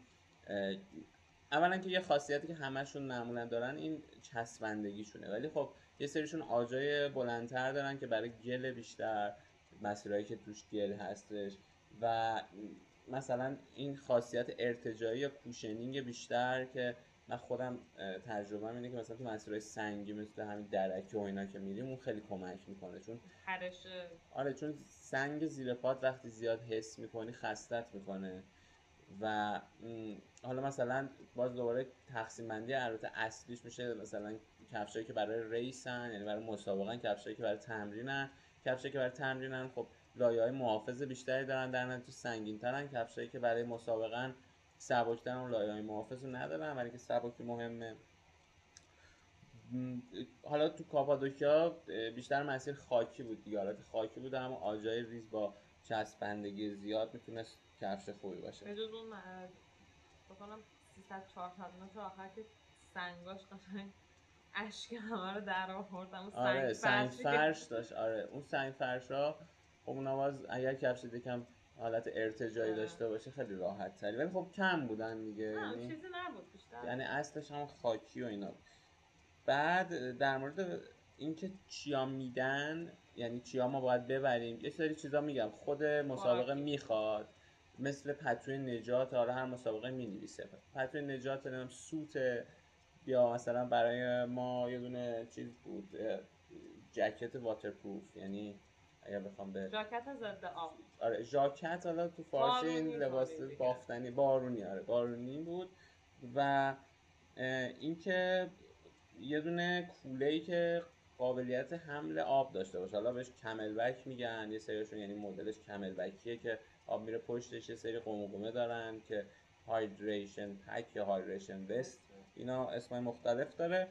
اولا که یه خاصیتی که همشون معمولا دارن این چسبندگیشونه. ولی خب یه سریشون آجای بلندتر دارن که برای گل بیشتر مسیرهایی که توش گل هستش و مثلا این خاصیت ارتجایی یا کوشنینگ بیشتر که من خودم تجربه اینه که مثلا تو مسیرهای سنگی مثل همین درکه و اینا که میریم اون خیلی کمک می‌کنه. چون پرش آره چون سنگ زیر پات وقتی زیاد حس می‌کنی خستت می‌کنه. و حالا مثلا باز دوباره تقسیم بندی البته اصلیش میشه مثلا کفشایی که برای ریسن یعنی برای مسابقه کفشایی که برای تمرینن. کفشایی که برای تمرینن خب لایه های محافظ بیشتری دارن در نتیجه سنگین ترن کفشایی که برای مسابقه سبکترن اون لایه های محافظ رو ندارن. ولی که سبکی مهمه. حالا تو کاپادوکیا بیشتر مسیر خاکی بود دیگه. خاکی بود اما آجای ریز با چسبندگی زیاد می‌تونست کفش خوبی باشه. به جز اون بکنم 300 400 متر آخر که سنگاش قشنگ اشک همه رو در آورد. اون آره سنگ فرش داشت. آره اون سنگ فرش ها خب اون آواز اگر کفش یکم حالت ارتجایی. داشته باشه خیلی راحت تری ولی خب کم بودن دیگه یعنی چیزی نبود بیشتر. یعنی اصلش هم خاکی و اینا بود. بعد در مورد اینکه چیا میدن یعنی چیا ما باید ببریم یه سری چیزا میگم. خود مسابقه می‌خواد مثل پتوی نجات آره هر مسابقه می نویسه پتوی نجات نم سوت یا مثلا برای ما یه دونه چیز بود جکت واترپروف. یعنی اگر بخوام به ژاکت ضد آب آره ژاکت حالا تو فارسی این لباس بافتنی بارونی آره بارونی بود. و اینکه یه دونه کوله ای که قابلیت حمل آب داشته باشه. حالا بهش کمل بک میگن یه سریشون یعنی مدلش کمل بکیه که آب میره پشتش یه سری قمقمه دارن که hydration pack یا hydration vest اینا اسمای مختلف داره.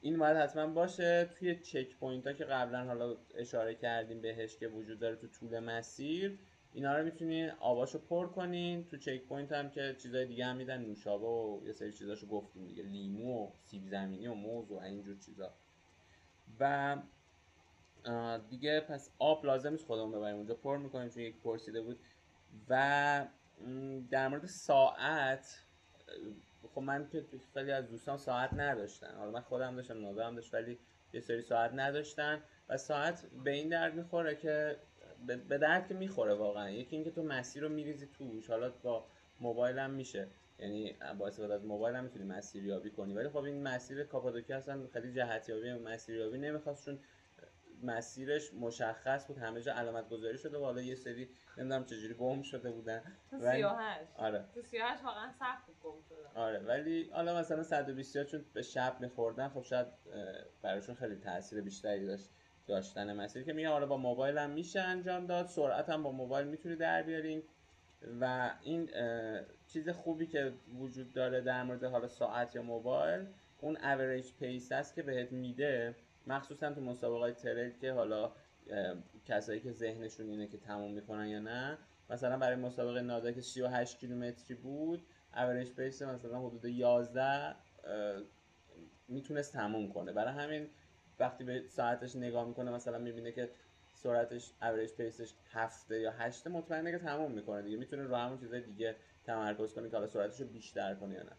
این باید حتما باشه توی checkpoint ها که قبلا حالا اشاره کردیم بهش که وجود داره تو طول مسیر اینا رو می‌تونین آباشو پر کنین. تو checkpoint هم که چیزای دیگه هم میدن نوشابه و یه سری چیزاشو گفتیم دیگه لیمو و سیب زمینی و موز و اینجور چیزا. و دیگه پس آب لازم نیست خودمون ببریم. اونجا پر می‌کنیم چون یک پرسیده بود. و در مورد ساعت خب من که خیلی از دوستان ساعت نداشتن. حالا من خودم داشتم هم داشت ولی یه سری ساعت نداشتن و ساعت به این درد می‌خوره که به درد که می‌خوره واقعا. یکی اینکه تو مسیر رو میریزی توش حالا با موبایل هم میشه. یعنی با استفاده از موبایل هم می‌تونی مسیریابی کنی. ولی خب این مسیر کاپادوکیا اصلا خیلی جهتیابی مسیریابی نمی‌خواست چون مسیرش مشخص بود همه جا علامت گذاری شده و حالا یه سری نمی‌دونم چجوری گم شده بودن. تو 38 آره. تو 38 واقعا سخت گم شده آره ولی حالا مثلا 120 چون به شب میخوردن خب شاید براشون خیلی تاثیر بیشتری داشت داشتن مسیر که میگم حالا با موبایل هم میشه انجام داد سرعت هم با موبایل می‌تونی در بیارین و این چیز خوبی که وجود داره در مورد حالا ساعت یا موبایل اون average pace است که بهت میده. مخصوصا تو مسابقات trail که حالا کسایی که ذهنشون اینه که تموم می‌کنن یا نه مثلا برای مسابقه نادا که 38 کیلومتری بود average pace مثلا حدود 11 می‌تونست تموم کنه. برای همین وقتی به ساعتش نگاه می‌کنه مثلا می‌بینه که سرعتش average pace ش هفته یا هشته مطمئنه که تموم می‌کنه دیگه. می‌تونه رو همون چیزای دیگه تمرکز کنه که حالا سرعتش رو بیشتر کنه یا نه.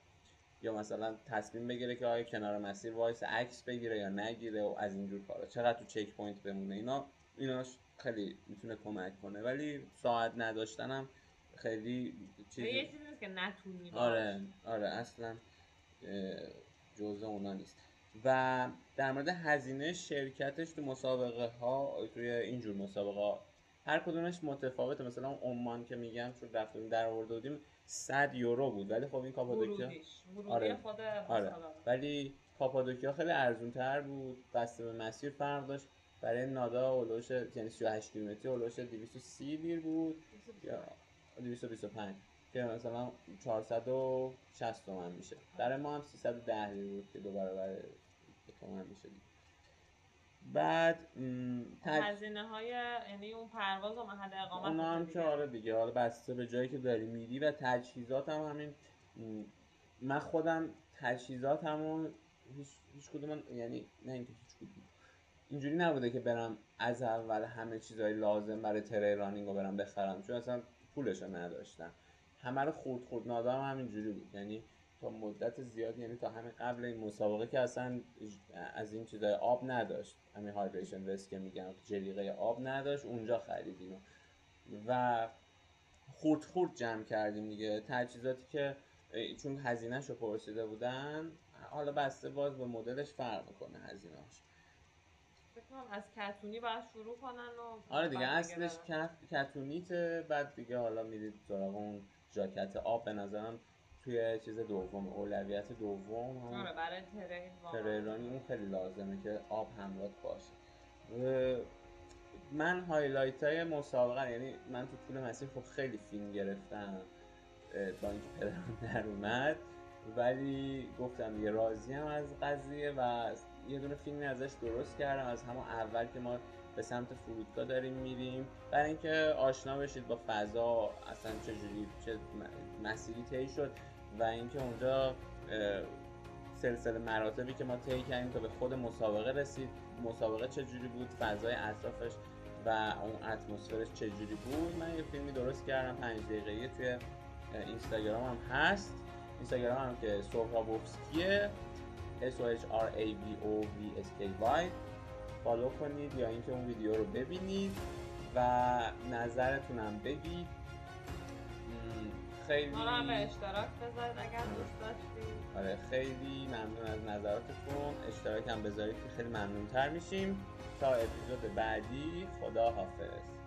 یا مثلا تصمیم بگیره که آیا کنار مسیر وایسه عکس بگیره یا نگیره و از اینجور کارا. چقدر تو checkpoint بمونه اینا ایناش خیلی می‌تونه کمک کنه. ولی ساعت نداشتنم خیلی چیزی یه چیزی نیست که نتونی آره آره اصلا جزء اونا نیست. و در مورد هزینه شرکتش تو مسابقه ها توی اینجور مسابقه ها هر کدومش متفاوته. مثلا عمان که میگم چون رفتیم در آورده بودیم 100 یورو بود. ولی خب این کاپادوکیا آره. آره. ولی کاپادوکیا خیلی ارزون تر بود. بسته به مسیر فرق داشت. برای نادا اولوش یعنی 38 کیلومتری اولوش 230 لیر بود. یا 225 که مثلا 460 تومن میشه. برای ما هم 310 لیر بود که دو برابر تومن میشه. بعد هزینه های یعنی اون پرواز و محل اقامت اونا هم که آره دیگه حالا بسته به جایی که داری میری و تجهیزات هم همین من خودم تجهیزات همون هیچ, هیچ کدوم یعنی نه اینکه هیچ کدوم اینجوری نبوده که برم از اول همه چیزهای لازم برای تری رانینگ رو برم بخرم چون اصلا پولش رو نداشتم. همه رو خورد خورد نادام هم اینجوری بود. یعنی تا مدت زیاد یعنی تا همین قبل این مسابقه که اصلا از این چیزای آب نداشت. همین هایدریشن وست که میگم جلیقه آب نداشت اونجا خریدیم. و خورد خورد جمع کردیم دیگه. تجهیزاتی که چون هزینهش رو پرسیده بودن حالا بسته باز به مدلش فرق می‌کنه هزینهاش از کتونی باید شروع کنن و آره دیگه اصلش کتونیت بعد دیگه حالا میرید سراغ اون جاکت آب. به نظرم توی چیز دوم اولویت دوم. هم آره برای تریرانی اون خیلی لازمه که آب همراه باشه. من هایلایت های مسابقه یعنی من تو طول مسیر خب خیلی فیلم گرفتم با اینکه پدرم در اومد. ولی گفتم یه راضی هم از قضیه و یه دونه فیلمی ازش درست کردم از همون اول که ما به سمت فرودگاه داریم میریم. برای اینکه آشنا بشید با فضا اصلا چجوری چه مسیری طی شد و اینکه اونجا سلسله مراتبی که ما طی کردیم تا به خود مسابقه رسید. مسابقه چجوری بود؟ فضای اطرافش و اون اتمسفرش چجوری بود؟ من یه فیلمی درست کردم پنج دقیقه توی اینستاگرام هم هست. اینستاگرام هم که سوهرابوفسکیه S O H R A V O V S K Y. فالو کنید یا اینکه اون ویدیو رو ببینید و نظرتونم بگید خیلی ما هم به اشتراک بذارید اگر دوست داشتید. آره خیلی ممنون از نظراتتون. اشتراک هم بذارید که خیلی ممنون تر میشیم. تا اپیزود بعدی خدا حافظ